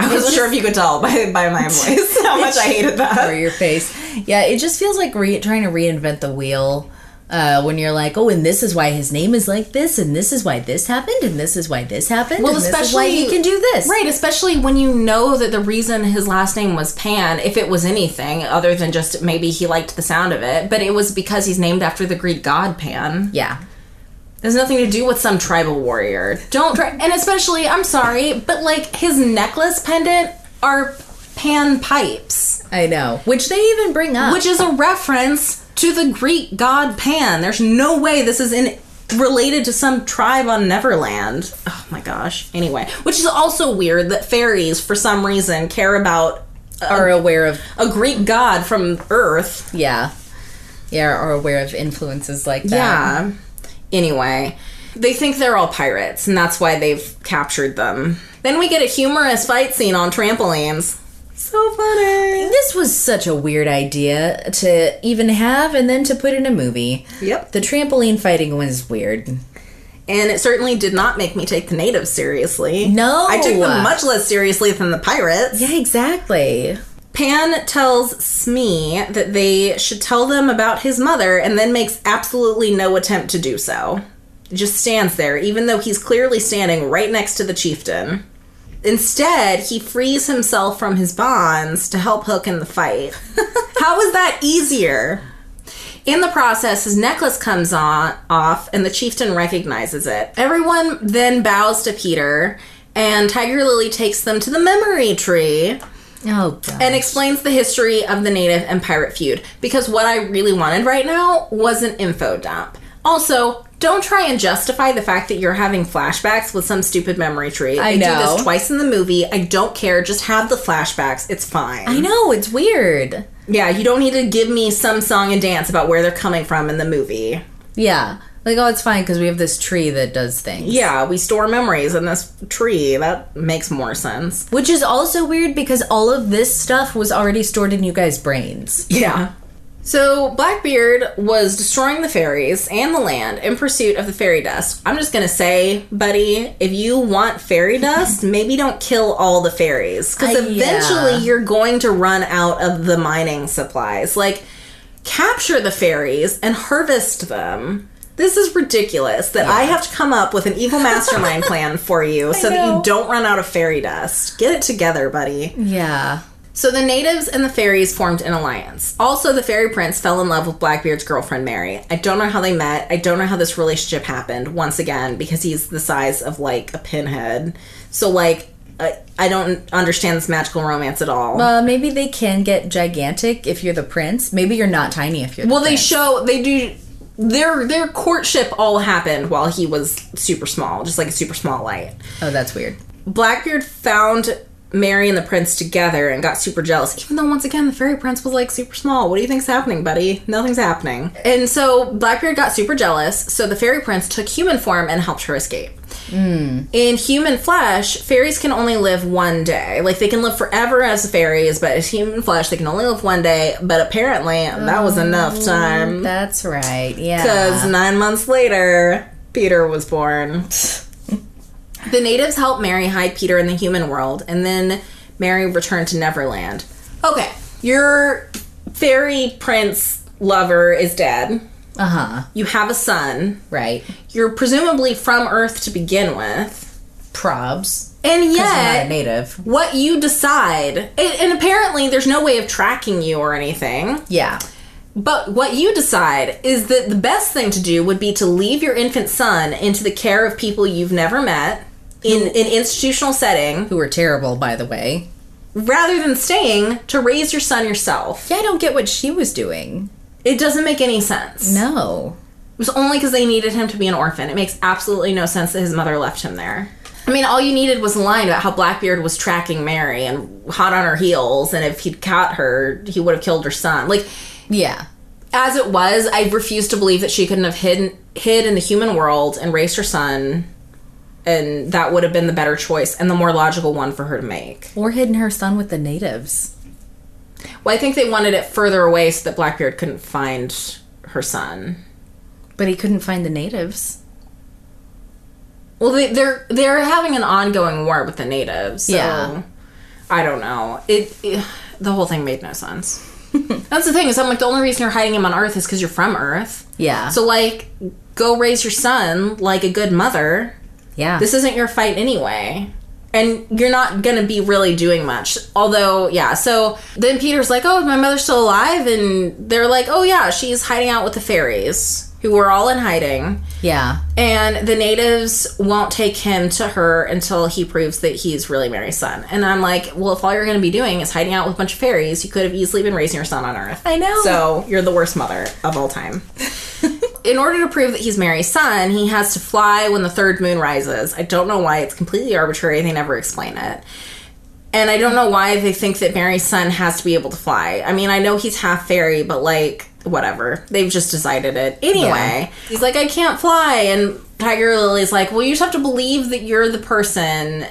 I wasn't sure if you could tell by, by my voice how much I hated that. Or your face. Yeah, it just feels like re- trying to reinvent the wheel. Uh, when you're like, oh, and this is why his name is like this, and this is why this happened, and this is why this happened, Well, and this is why he can do this. Right, especially when you know that the reason his last name was Pan, if it was anything other than just maybe he liked the sound of it, but it was because he's named after the Greek god Pan. Yeah. There's nothing to do with some tribal warrior. Don't try, and especially, I'm sorry, but like his necklace pendant are Pan pipes, I know. Which they even bring up. which is a reference to the Greek god Pan. There's no way this is in related to some tribe on Neverland. Oh my gosh. Anyway, which is also weird that fairies, for some reason, care about uh, are aware of, a Greek god from Earth. yeah. Yeah, are aware of influences like that. Yeah. Anyway, they think they're all pirates, and that's why they've captured them. Then we get a humorous fight scene on trampolines. So funny. This was such a weird idea to even have and then to put in a movie. Yep. The trampoline fighting was weird. And it certainly did not make me take the natives seriously. No. I took them much less seriously than the pirates. Yeah, exactly. Pan tells Smee that they should tell them about his mother and then makes absolutely no attempt to do so. Just stands there, even though he's clearly standing right next to the chieftain. Instead, he frees himself from his bonds to help Hook in the fight. How is that easier? In the process, his necklace comes on off and the chieftain recognizes it. Everyone then bows to Peter, and Tiger Lily takes them to the memory tree Oh, God. and explains the history of the native and pirate feud because what I really wanted right now was an info dump. Also, don't try and justify the fact that you're having flashbacks with some stupid memory tree. I They do know. this twice in the movie. I don't care. Just have the flashbacks. It's fine. I know, it's weird. Yeah, you don't need to give me some song and dance about where they're coming from in the movie. Yeah. Like, oh, it's fine because we have this tree that does things. Yeah, we store memories in this tree. That makes more sense. Which is also weird because all of this stuff was already stored in you guys' brains. Yeah. So Blackbeard was destroying the fairies and the land in pursuit of the fairy dust. I'm just gonna say, buddy, if you want fairy dust, maybe don't kill all the fairies because Uh, yeah. eventually you're going to run out of the mining supplies. Like, capture the fairies and harvest them. This is ridiculous that I have to come up with an evil mastermind plan for you so that you don't run out of fairy dust. Get it together, buddy. Yeah. So the natives and the fairies formed an alliance. Also, the fairy prince fell in love with Blackbeard's girlfriend Mary. I don't know how they met. I don't know how this relationship happened. Once again, because he's the size of like a pinhead. So like, I, I don't understand this magical romance at all. Uh, maybe they can get gigantic if you're the prince. Maybe you're not tiny if you're the well, they show they do. Their their courtship all happened while he was super small, just like a super small light. Oh, that's weird. Blackbeard found Mary and the prince together and got super jealous, even though once again the fairy prince was like super small. What do you think's happening, buddy? Nothing's happening. And so Blackbeard got super jealous, so the fairy prince took human form and helped her escape. Mm. In human flesh, fairies can only live one day. Like they can live forever as fairies, but as human flesh, they can only live one day. But apparently, that was oh, enough time. That's right. Yeah. Because nine months later, Peter was born. the natives helped Mary hide Peter in the human world, and then Mary returned to Neverland. Okay, your fairy prince lover is dead. Uh huh. You have a son. Right. You're presumably from Earth to begin with. Probs. And Because you're not yet, a native. what you decide, and, and apparently there's no way of tracking you or anything. Yeah. But what you decide is that the best thing to do would be to leave your infant son into the care of people you've never met in an institutional setting Who are terrible, by the way. rather than staying to raise your son yourself. Yeah, I don't get what she was doing. It doesn't make any sense. No. It was only because they needed him to be an orphan. It makes absolutely no sense that his mother left him there. I mean, all you needed was a line about how Blackbeard was tracking Mary and hot on her heels, and if he'd caught her, he would have killed her son. Like, Yeah. as it was, I refuse to believe that she couldn't have hidden hid in the human world and raised her son, and that would have been the better choice and the more logical one for her to make. Or hidden her son with the natives. Well, I think they wanted it further away so that Blackbeard couldn't find her son. But he couldn't find the natives. Well, they, they're they're having an ongoing war with the natives. So Yeah. I don't know. It, it the whole thing made no sense. That's the thing is I'm like the only reason you're hiding him on Earth is because you're from Earth. Yeah. So like, go raise your son like a good mother. yeah. This isn't your fight anyway. And you're not gonna be really doing much. Although, yeah, so then Peter's like, Oh, my mother's still alive and they're like, Oh yeah, she's hiding out with the fairies, who were all in hiding. yeah. And the natives won't take him to her until he proves that he's really Mary's son. And I'm like, well, if all you're to be doing is hiding out with a bunch of fairies, you could have easily been raising your son on Earth. I know. So you're the worst mother of all time. In order to prove that he's Mary's son, he has to fly when the third moon rises. I don't know why. It's completely arbitrary. They never explain it. And I don't know why they think that Mary's son has to be able to fly. I mean, I know he's half fairy, but like, whatever. They've just decided it. Anyway, he's like, I can't fly. And Tiger Lily's like, well, you just have to believe that you're the person.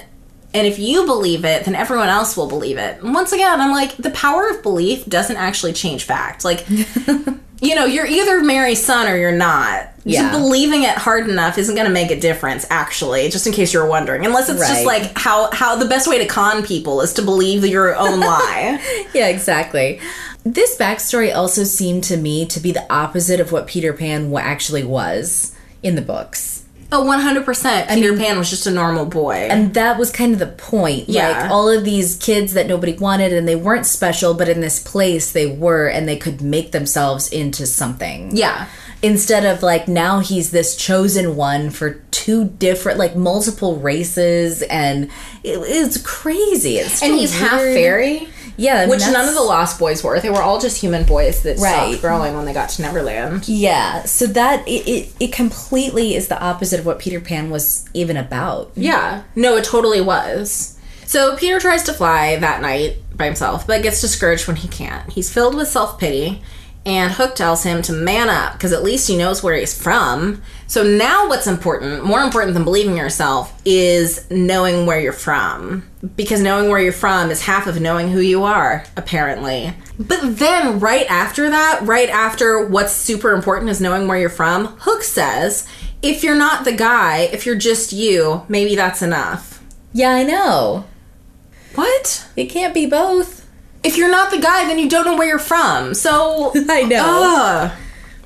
And if you believe it, then everyone else will believe it. And once again, I'm like, the power of belief doesn't actually change fact. Like, you know, you're either Mary's son or you're not. Yeah. Just believing it hard enough isn't going to make a difference, actually, just in case you're wondering. Unless it's just like how, how the best way to con people is to believe your own lie. Yeah, exactly. This backstory also seemed to me to be the opposite of what Peter Pan actually was in the books. Oh, 100%. Peter Pan was just a normal boy. And that was kind of the point. Yeah. Like all of these kids that nobody wanted and they weren't special, but in this place they were and they could make themselves into something. yeah. Instead of like now he's this chosen one for two different, like multiple races, and it, it's crazy. It's And he's half fairy. Yeah, Which none of the Lost Boys were. They were all just human boys that Right. stopped growing when they got to Neverland. Yeah, so that it, it it completely is the opposite of what Peter Pan was even about. Yeah. No, it totally was. So Peter tries to fly that night by himself, but gets discouraged when he can't. He's filled with self pity And Hook tells him to man up because at least he knows where he's from. So now, what's important, more important than believing yourself, is knowing where you're from. Because knowing where you're from is half of knowing who you are, apparently. But then, right after that, right after what's super important is knowing where you're from, Hook says, if you're not the guy, if you're just you, maybe that's enough. Yeah, I know. What? It can't be both. If you're not the guy, then you don't know where you're from. So I know. Ugh.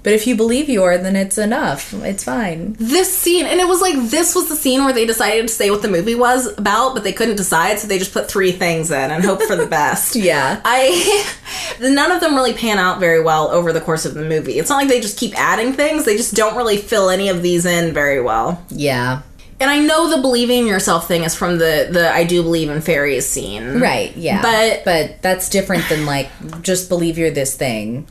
But if you believe you are, then it's enough. It's fine. this scene, and it was like this was the scene where they decided to say what the movie was about, but they couldn't decide, so they just put three things in and hope for the best. Yeah. I none of them really pan out very well over the course of the movie. It's not like they just keep adding things; they just don't really fill any of these in very well. Yeah. And I know the believing in yourself thing is from the the I do believe in fairies scene, Right, yeah. But- but that's different than like just believe you're this thing.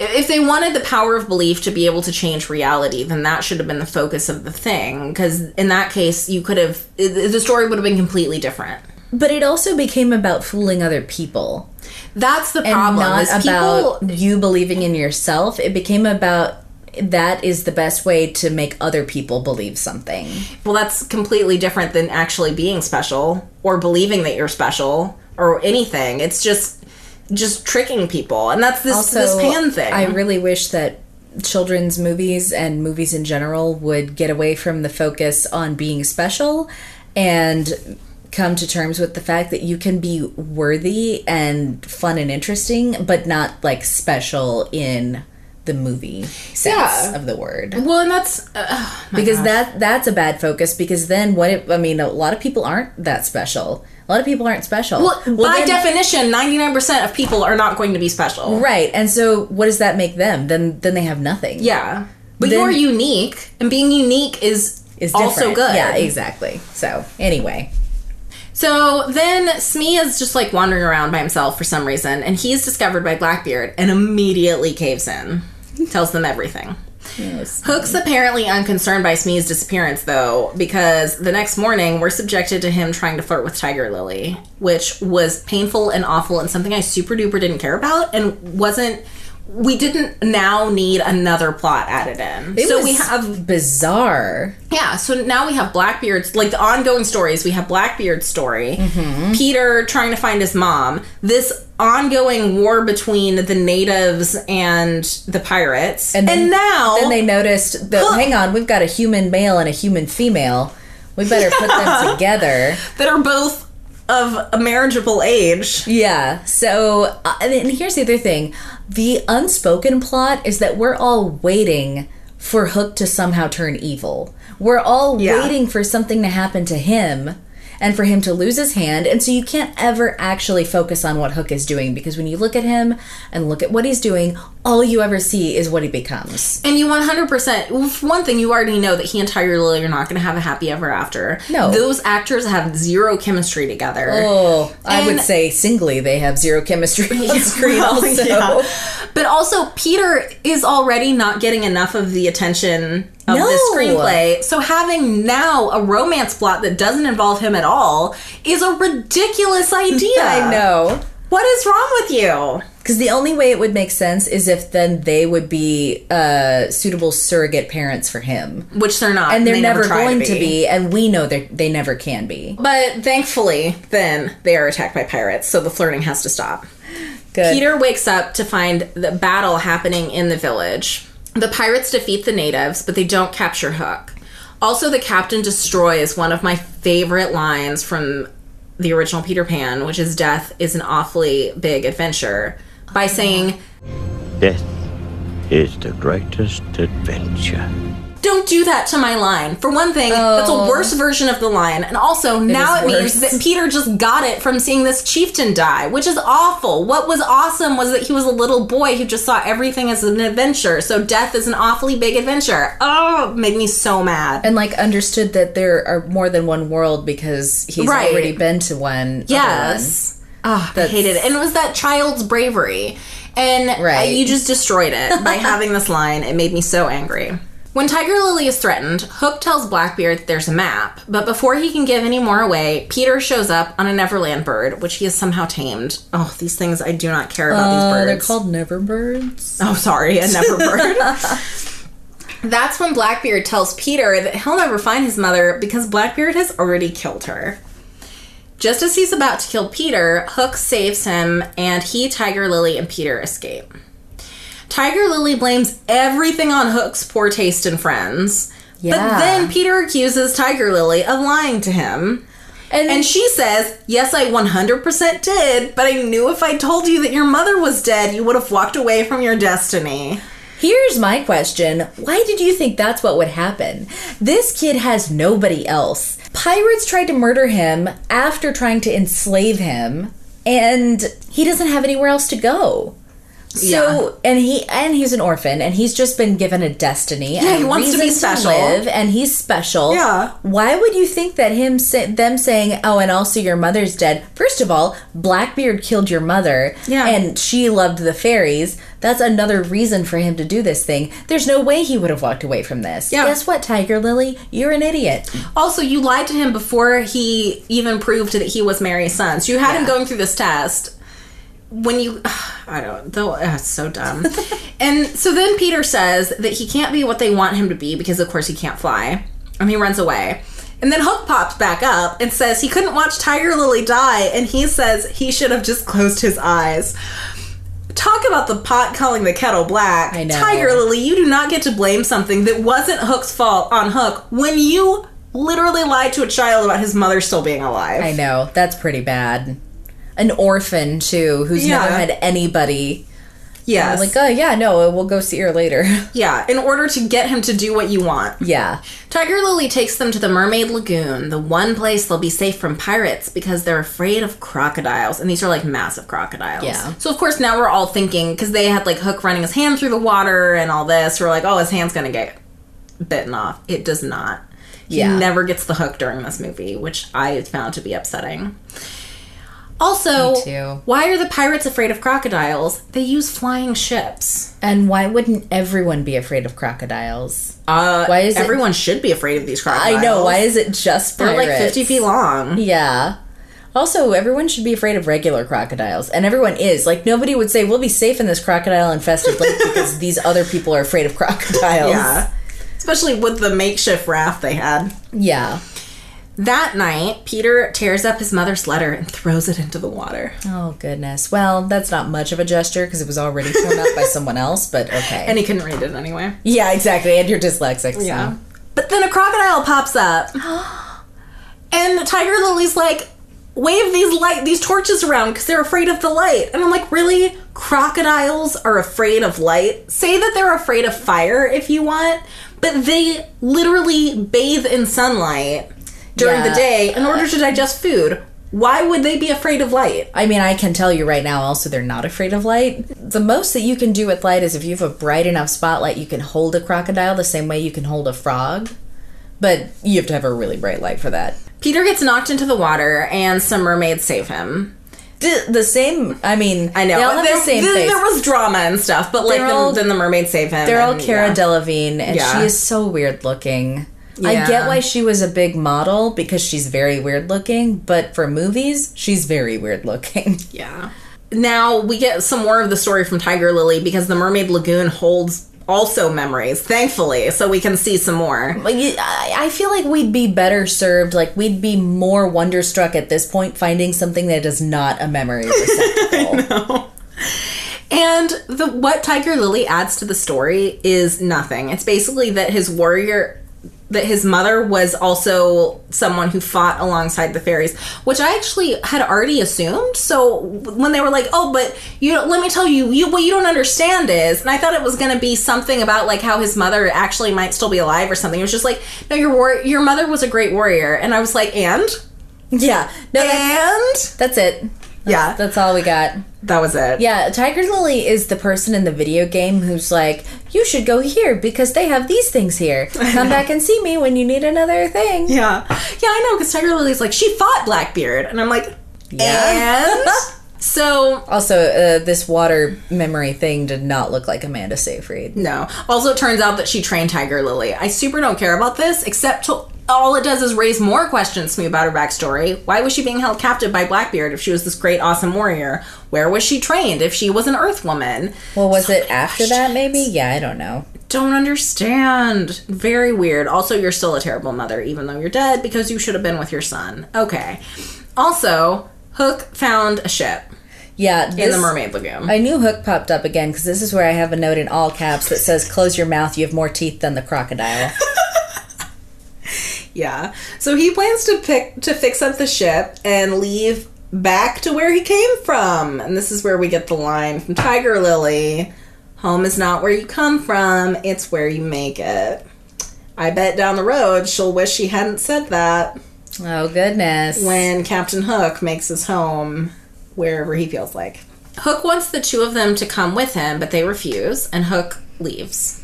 if they wanted the power of belief to be able to change reality, then that should have been the focus of the thing. Because in that case, you could have the story would have been completely different. But it also became about fooling other people. That's the And problem. not is about people, you believing in yourself. It became about that is the best way to make other people believe something. well, that's completely different than actually being special or believing that you're special or anything. It's just just tricking people, and that's this this pan thing. I really wish that children's movies and movies in general would get away from the focus on being special and come to terms with the fact that you can be worthy and fun and interesting, but not like special in the movie sense Yeah. of the word. well, and that's uh, because that that's a bad focus because then what it, I mean a lot of people aren't that special. A lot of people aren't special. well, by then- definition, ninety nine percent of people are not going to be special. Right. And so what does that make them? Then then they have nothing. Yeah, but Then- you're unique, and being unique is Is also different. good. Yeah, exactly. So anyway. So then Smee is just like wandering around by himself for some reason, and he's discovered by Blackbeard and immediately caves in. Tells them everything. Hook's apparently unconcerned by Smee's disappearance, though, because the next morning we're subjected to him trying to flirt with Tiger Lily, which was painful and awful and something I super duper didn't care about and wasn't. We didn't now need another plot added in. It so we have bizarre. yeah, so now we have Blackbeard's like the ongoing stories. We have Blackbeard's story, mm-hmm. Peter trying to find his mom, this ongoing war between the natives and the pirates, and, then- now Then they noticed that Huh. hang on, we've got a human male and a human female. We better put them together. that are both of a marriageable age. Yeah. So, uh, and here's the other thing: the unspoken plot is that we're all waiting for Hook to somehow turn evil. We're all Yeah. waiting for something to happen to him. And for him to lose his hand, and so you can't ever actually focus on what Hook is doing because when you look at him and look at what he's doing, all you ever see is what he becomes. And you 100%, one thing, you already know that he and Tiger Lily are not going to have a happy ever after. No. Those actors have zero chemistry together. Oh, I would say singly they have zero chemistry on screen. Well, also, yeah. But also, Peter is already not getting enough of the attention of No. the screenplay. So having now a romance plot that doesn't involve him at all is a ridiculous idea. I know. What is wrong with you? Because the only way it would make sense is if then they would be uh, suitable surrogate parents for him, Which they're not. and they're they never, try going to be. and we know they they never can be. But thankfully, then they are attacked by pirates, so the flirting has to stop. Good. Peter wakes up to find the battle happening in the village. The pirates defeat the natives, but they don't capture Hook. Also, the captain destroys one of my favorite lines from the original Peter Pan, which is Death is an awfully big adventure, by saying, Death is the greatest adventure. Don't do that to my line. For one thing, that's a oh. worse version of the line. And also, now it is means that Peter just got it from seeing this chieftain die, which is awful. What was awesome was that he was a little boy who just saw everything as an adventure. So death is an awfully big adventure. Oh, it made me so mad. and like understood that there are more than one world because he's Right. already been to one. Yes. Oh, I hated it. And it was that child's bravery. And Right. you just destroyed it by having this line. It made me so angry. When Tiger Lily is threatened, Hook tells Blackbeard that there's a map, but before he can give any more away, Peter shows up on a Neverland bird, which he has somehow tamed. Oh, these things I do not care about these uh, birds. they're called Neverbirds. Oh, sorry, a never bird. That's when Blackbeard tells Peter that he'll never find his mother because Blackbeard has already killed her. Just as he's about to kill Peter, Hook saves him, and he, Tiger Lily, and Peter escape. Tiger Lily blames everything on Hook's poor taste in friends. But then Peter accuses Tiger Lily of lying to him. And, And she says, Yes, I 100% did, but I knew if I told you that your mother was dead, you would have walked away from your destiny. Here's my question. Why did you think that's what would happen? This kid has nobody else. Pirates tried to murder him after trying to enslave him, and he doesn't have anywhere else to go. So and he and he's an orphan and he's just been given a destiny and he wants to be special. live, and he's special. Yeah. Why would you think that him sa- them saying, "Oh, and also your mother's dead"? First of all, Blackbeard killed your mother, Yeah. and she loved the fairies. That's another reason for him to do this thing. There's no way he would have walked away from this. Yeah. Guess what, Tiger Lily? You're an idiot. Also, you lied to him before he even proved that he was Mary's son. So you had him going through this test. When you, I don't, though, uh, it's so dumb. and so then Peter says that he can't be what they want him to be because, of course, he can't fly. And he runs away. And then Hook pops back up and says he couldn't watch Tiger Lily die, and he says he should have just closed his eyes. Talk about the pot calling the kettle black. I know. Tiger Lily, you do not get to blame something that wasn't Hook's fault on Hook when you literally lied to a child about his mother still being alive. I know that's pretty bad. An orphan too, who's Yeah. never had anybody. Yeah, Like, oh yeah, no, we'll go see her later. yeah, in order to get him to do what you want. yeah, Tiger Lily takes them to the Mermaid Lagoon, the one place they'll be safe from pirates because they're afraid of crocodiles. And these are like massive crocodiles. Yeah. So, of course, now we're all thinking, because they had like Hook running his hand through the water and all this, we're like, oh, his hand's gonna get bitten off. It does not. He Yeah. never gets the hook during this movie, which I found to be upsetting. Also, why are the pirates afraid of crocodiles? They use flying ships. and why wouldn't everyone be afraid of crocodiles? Uh, Why is it- everyone should be afraid of these crocodiles? I know. Why is it just pirates? They're like 50 feet long. Yeah. Also, everyone should be afraid of regular crocodiles, and everyone is. Like nobody would say we'll be safe in this crocodile-infested lake because these other people are afraid of crocodiles. Yeah. Especially with the makeshift raft they had. Yeah. That night, Peter tears up his mother's letter and throws it into the water. Oh goodness. Well, that's not much of a gesture because it was already torn up by someone else. But okay. And he couldn't read it anyway. yeah, exactly. And you're dyslexic. So. Yeah. But then a crocodile pops up. and Tiger Lily's like, wave these light these torches around because they're afraid of the light. And I'm like, really? Crocodiles are afraid of light? Say that they're afraid of fire if you want, but they literally bathe in sunlight during Yeah. the day in order to digest food. Why would they be afraid of light? I mean, I can tell you right now. Also, they're not afraid of light. The most that you can do with light is if you have a bright enough spotlight, you can hold a crocodile the same way you can hold a frog. But you have to have a really bright light for that. Peter gets knocked into the water and some mermaids save him. The, the same. I mean, I know. They all have there, the same there- was drama and stuff, but like They're then, all- then the mermaids save him. They're all Cara yeah. Delevingne, and Yeah. she is so weird looking. I get why she was a big model because she's very weird looking, but for movies, she's very weird looking. Yeah. Now we get some more of the story from Tiger Lily because the Mermaid Lagoon holds also memories, thankfully, so we can see some more. Like, you- I I feel like we'd be better served, like, we'd be more wonderstruck at this point finding something that is not a memory receptacle. And the what Tiger Lily adds to the story is nothing. It's basically that his warrior that his mother was also someone who fought alongside the fairies, which I actually had already assumed. So when they were like, "Oh, but you know, let me tell you, you what you don't understand is," and I thought it was going to be something about like how his mother actually might still be alive or something. It was just like, "No, your war- your mother was a great warrior," and I was like, "And yeah. No, that's, and that's it. yeah, That's all we got. That was it." Yeah, Tiger Lily is the person in the video game who's like, you should go here because they have these things here. Come back and see me when you need another thing. Yeah. Yeah, I know, because Tiger Lily's like, she fought Blackbeard. And I'm like, Yeah. and? So Also, uh, this water memory thing did not look like Amanda Seyfried. No. Also, it turns out that she trained Tiger Lily. I super don't care about this, except to, all it does is raise more questions to me about her backstory. Why was she being held captive by Blackbeard if she was this great, awesome warrior? Where was she trained if she was an Earth woman? Well, was it after that? Maybe. Yeah, I don't know. Don't understand. Very weird. Also, you're still a terrible mother, even though you're dead, because you should have been with your son. Okay. Also, Hook found a ship Yeah, in the Mermaid Lagoon. I knew Hook popped up again because this is where I have a note in all caps that says, "Close your mouth. You have more teeth than the crocodile." Yeah. So he plans to pick to fix up the ship and leave back to where he came from. And this is where we get the line from Tiger Lily. Home is not where you come from, it's where you make it. I bet down the road she'll wish she hadn't said that oh goodness. when Captain Hook makes his home wherever he feels like. Hook wants the two of them to come with him, but they refuse, and Hook leaves.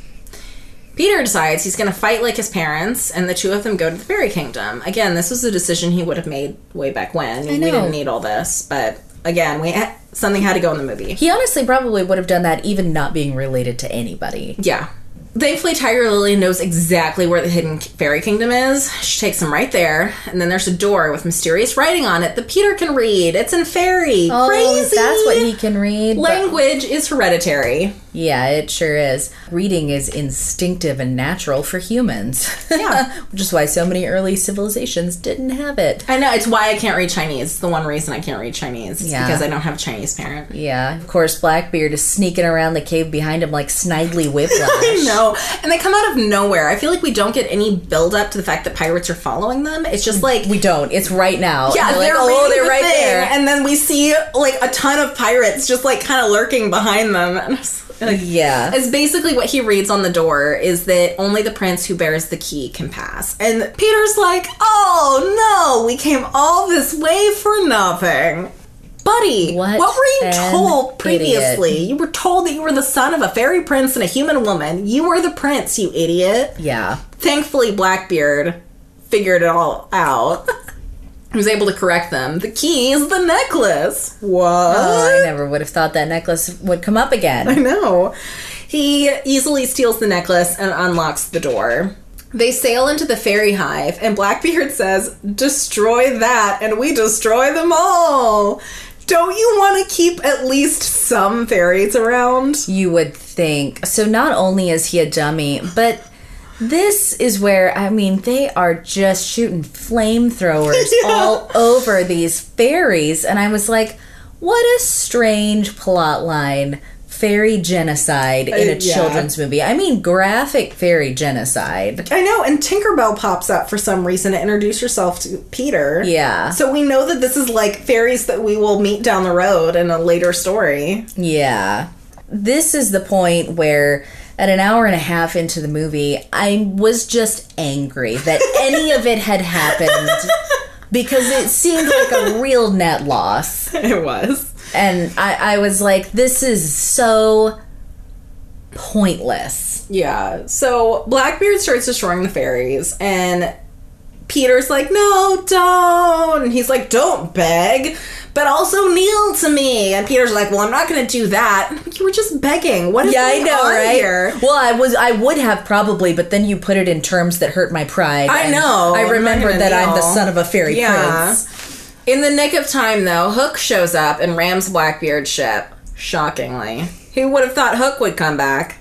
Peter decides he's going to fight like his parents, and the two of them go to the fairy kingdom. Again, this was a decision he would have made way back when. We know. didn't need all this, but again, we eh, something had to go in the movie. he honestly probably would have done that even not being related to anybody. Yeah. Thankfully, Tiger Lily knows exactly where the hidden fairy kingdom is. She takes him right there, and then there's a door with mysterious writing on it that Peter can read. It's in fairy. Oh, Crazy. that's what he can read. but- Language is hereditary. Yeah, it sure is. Reading is instinctive and natural for humans. Yeah. Which is why so many early civilizations didn't have it. I know it's why I can't read Chinese. It's the one reason I can't read Chinese. It's Yeah. because I don't have a Chinese parent. Yeah, of course, Blackbeard is sneaking around the cave behind him like Snidely Whiplash. I know, and they come out of nowhere. I feel like we don't get any build up to the fact that pirates are following them. It's just like We don't. It's right now. yeah, And they're, like, oh, they're the right thing, there. and then we see like a ton of pirates just like kind of lurking behind them. And it's like, yeah. It's basically what he reads on the door is that only the prince who bears the key can pass. And Peter's like, "Oh no, we came all this way for nothing." Buddy, What what, were you told previously? You were told that you were the son of a fairy prince and a human woman. You were the prince, you idiot. Yeah. Thankfully, Blackbeard figured it all out. he was able to correct them. The key is the necklace. What? Oh, I never would have thought that necklace would come up again. I know. He easily steals the necklace and unlocks the door. They sail into the fairy hive, and Blackbeard says, Destroy that, and we destroy them all. Don't you want to keep at least some fairies around? You would think. So not only is he a dummy, but this is where I mean they are just shooting flamethrowers all over these fairies and I was like, what a strange plot line. Fairy genocide in a Uh, yeah. children's movie. I mean graphic fairy genocide. I know, and Tinkerbell pops up for some reason to introduce herself to Peter. Yeah. So we know that this is like fairies that we will meet down the road in a later story. Yeah. This is the point where, at an hour and a half into the movie, I was just angry that any of it had happened because it seemed like a real net loss. It was. And I, I was like, this is so pointless. Yeah. So Blackbeard starts destroying the fairies, and Peter's like, no, don't. And he's like, don't beg, but also kneel to me. And Peter's like, well, I'm not going to do that. You were just begging. What is Yeah, I know, right? here? Well, I was, I would have probably, but then you put it in terms that hurt my pride. I know. I remembered that I'm the son of a fairy Yeah. prince. In the nick of time, though, Hook shows up and rams Blackbeard's ship. Shockingly. Who would have thought Hook would come back?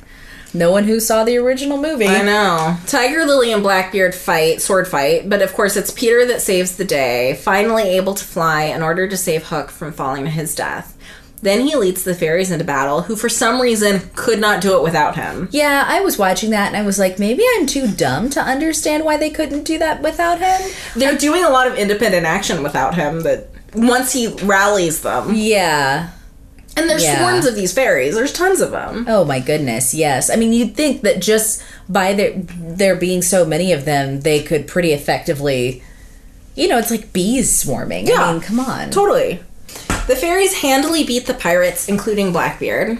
No one who saw the original movie. I know. Tiger Lily and Blackbeard fight, sword fight, but of course it's Peter that saves the day, finally able to fly in order to save Hook from falling to his death. Then he leads the fairies into battle, who for some reason could not do it without him. Yeah, I was watching that and I was like, maybe I'm too dumb to understand why they couldn't do that without him. They're doing a lot of independent action without him that once he rallies them. Yeah. And there's Yeah. swarms of these fairies, there's tons of them. Oh my goodness, yes. I mean, you'd think that just by there there being so many of them, they could pretty effectively, you know, it's like bees swarming. Yeah. I mean, come on. Totally. The fairies handily beat the pirates, including Blackbeard.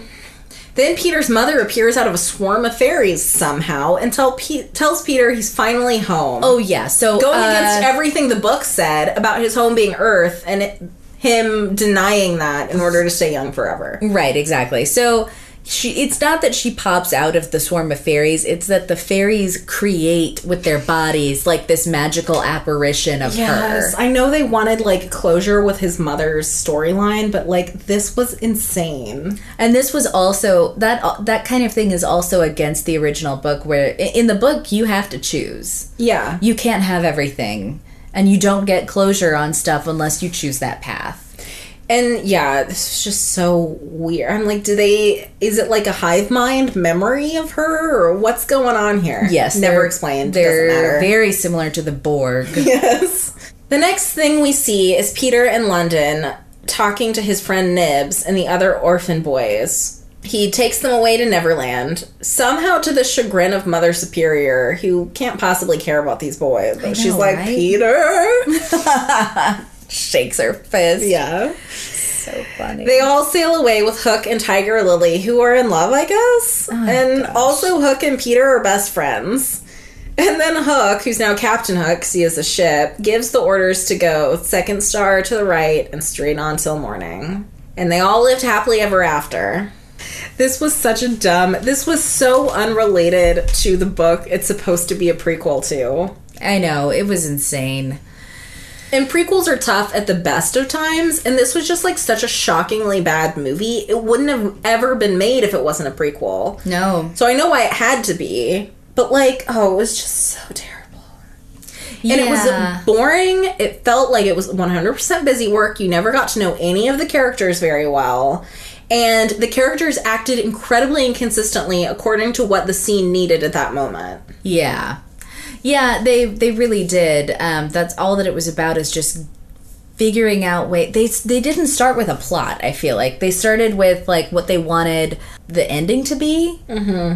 Then Peter's mother appears out of a swarm of fairies somehow and tell Pe- tells Peter he's finally home. Oh yeah, so going uh, against everything the book said about his home being Earth and it, him denying that in order to stay young forever. Right, exactly. So she it's not that she pops out of the swarm of fairies, it's that the fairies create with their bodies like this magical apparition of Yes, her. I know they wanted like closure with his mother's storyline, but like this was insane. And this was also that that kind of thing is also against the original book where in the book you have to choose. Yeah. You can't have everything and you don't get closure on stuff unless you choose that path. And yeah, this is just so weird. I'm like, do they? Is it like a hive mind memory of her, or what's going on here? Yes, never explained. They're very similar to the Borg. yes. The next thing we see is Peter in London talking to his friend Nibs and the other orphan boys. He takes them away to Neverland, somehow to the chagrin of Mother Superior, who can't possibly care about these boys. But she's like, right? Peter. Shakes her fist. yeah. So funny. They all sail away with Hook and Tiger Lily, who are in love, I guess. Oh, and also, Hook and Peter are best friends. And then Hook, who's now Captain Hook, 'cause he has a ship, gives the orders to go second star to the right and straight on till morning. And they all lived happily ever after. This was such a dumb. This was so unrelated to the book it's supposed to be a prequel to. I know, it was insane. And prequels are tough at the best of times, and this was just like such a shockingly bad movie. It wouldn't have ever been made if it wasn't a prequel. No. So I know why it had to be, but like, oh, it was just so terrible. Yeah. And it was boring. It felt like it was 100% busy work. You never got to know any of the characters very well. And the characters acted incredibly inconsistently according to what the scene needed at that moment. Yeah. Yeah, they they really did. Um, that's all that it was about is just figuring out way they they didn't start with a plot i feel like they started with like what they wanted the ending to be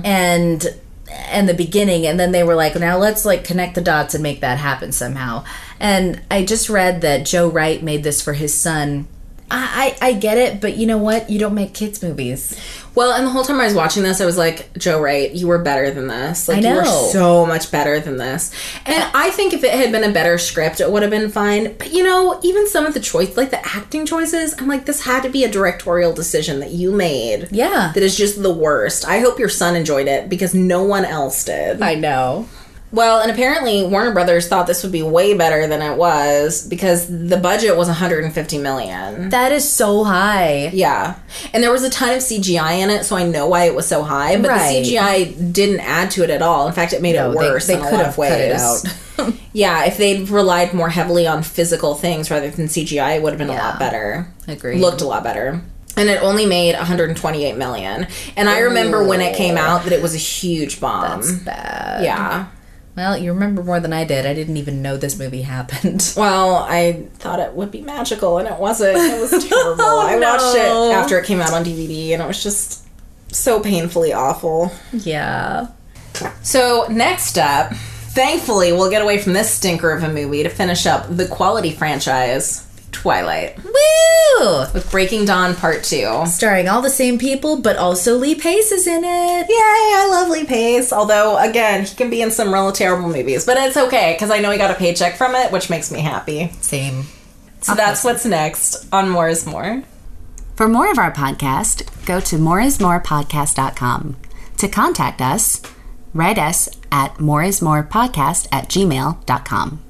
and and the beginning and then they were like now let's like connect the dots and make that happen somehow and i just read that joe wright made this for his son I, I I get it, but you know what? You don't make kids movies. Well, and the whole time I was watching this, I was like, Joe Wright, you were better than this. Like, I you were know. so much better than this. And I think if it had been a better script, it would have been fine. But you know, even some of the choice, like the acting choices, I'm like, this had to be a directorial decision that you made. Yeah. That is just the worst. I hope your son enjoyed it because no one else did. I know. Well, and apparently Warner Brothers thought this would be way better than it was because the budget was 150 million. That is so high. Yeah. And there was a ton of CGI in it, so I know why it was so high, but Right. the CGI didn't add to it at all. In fact, it made No, it worse they in a could lot have of ways. cut it out. yeah, if they'd relied more heavily on physical things rather than CGI, it would have been a lot better. Agreed. Looked a lot better. And it only made 128 million. And I remember when it came out that it was a huge bomb. That's bad. yeah. Well, you remember more than I did. I didn't even know this movie happened. Well, I thought it would be magical, and it wasn't. It was terrible. Oh, I watched it after it came out on DVD, and it was just so painfully awful. Yeah. So, next up, thankfully, we'll get away from this stinker of a movie to finish up the quality franchise Twilight Woo! with Breaking Dawn Part 2. Starring all the same people, but also Lee Pace is in it. Yay, I love Lee Pace. Although, again, he can be in some really terrible movies, but it's okay because I know he got a paycheck from it, which makes me happy. Same. So, that's what's next on More is More. For more of our podcast, go to moreismorepodcast.com. To contact us, write us at moreismorepodcast at gmail.com.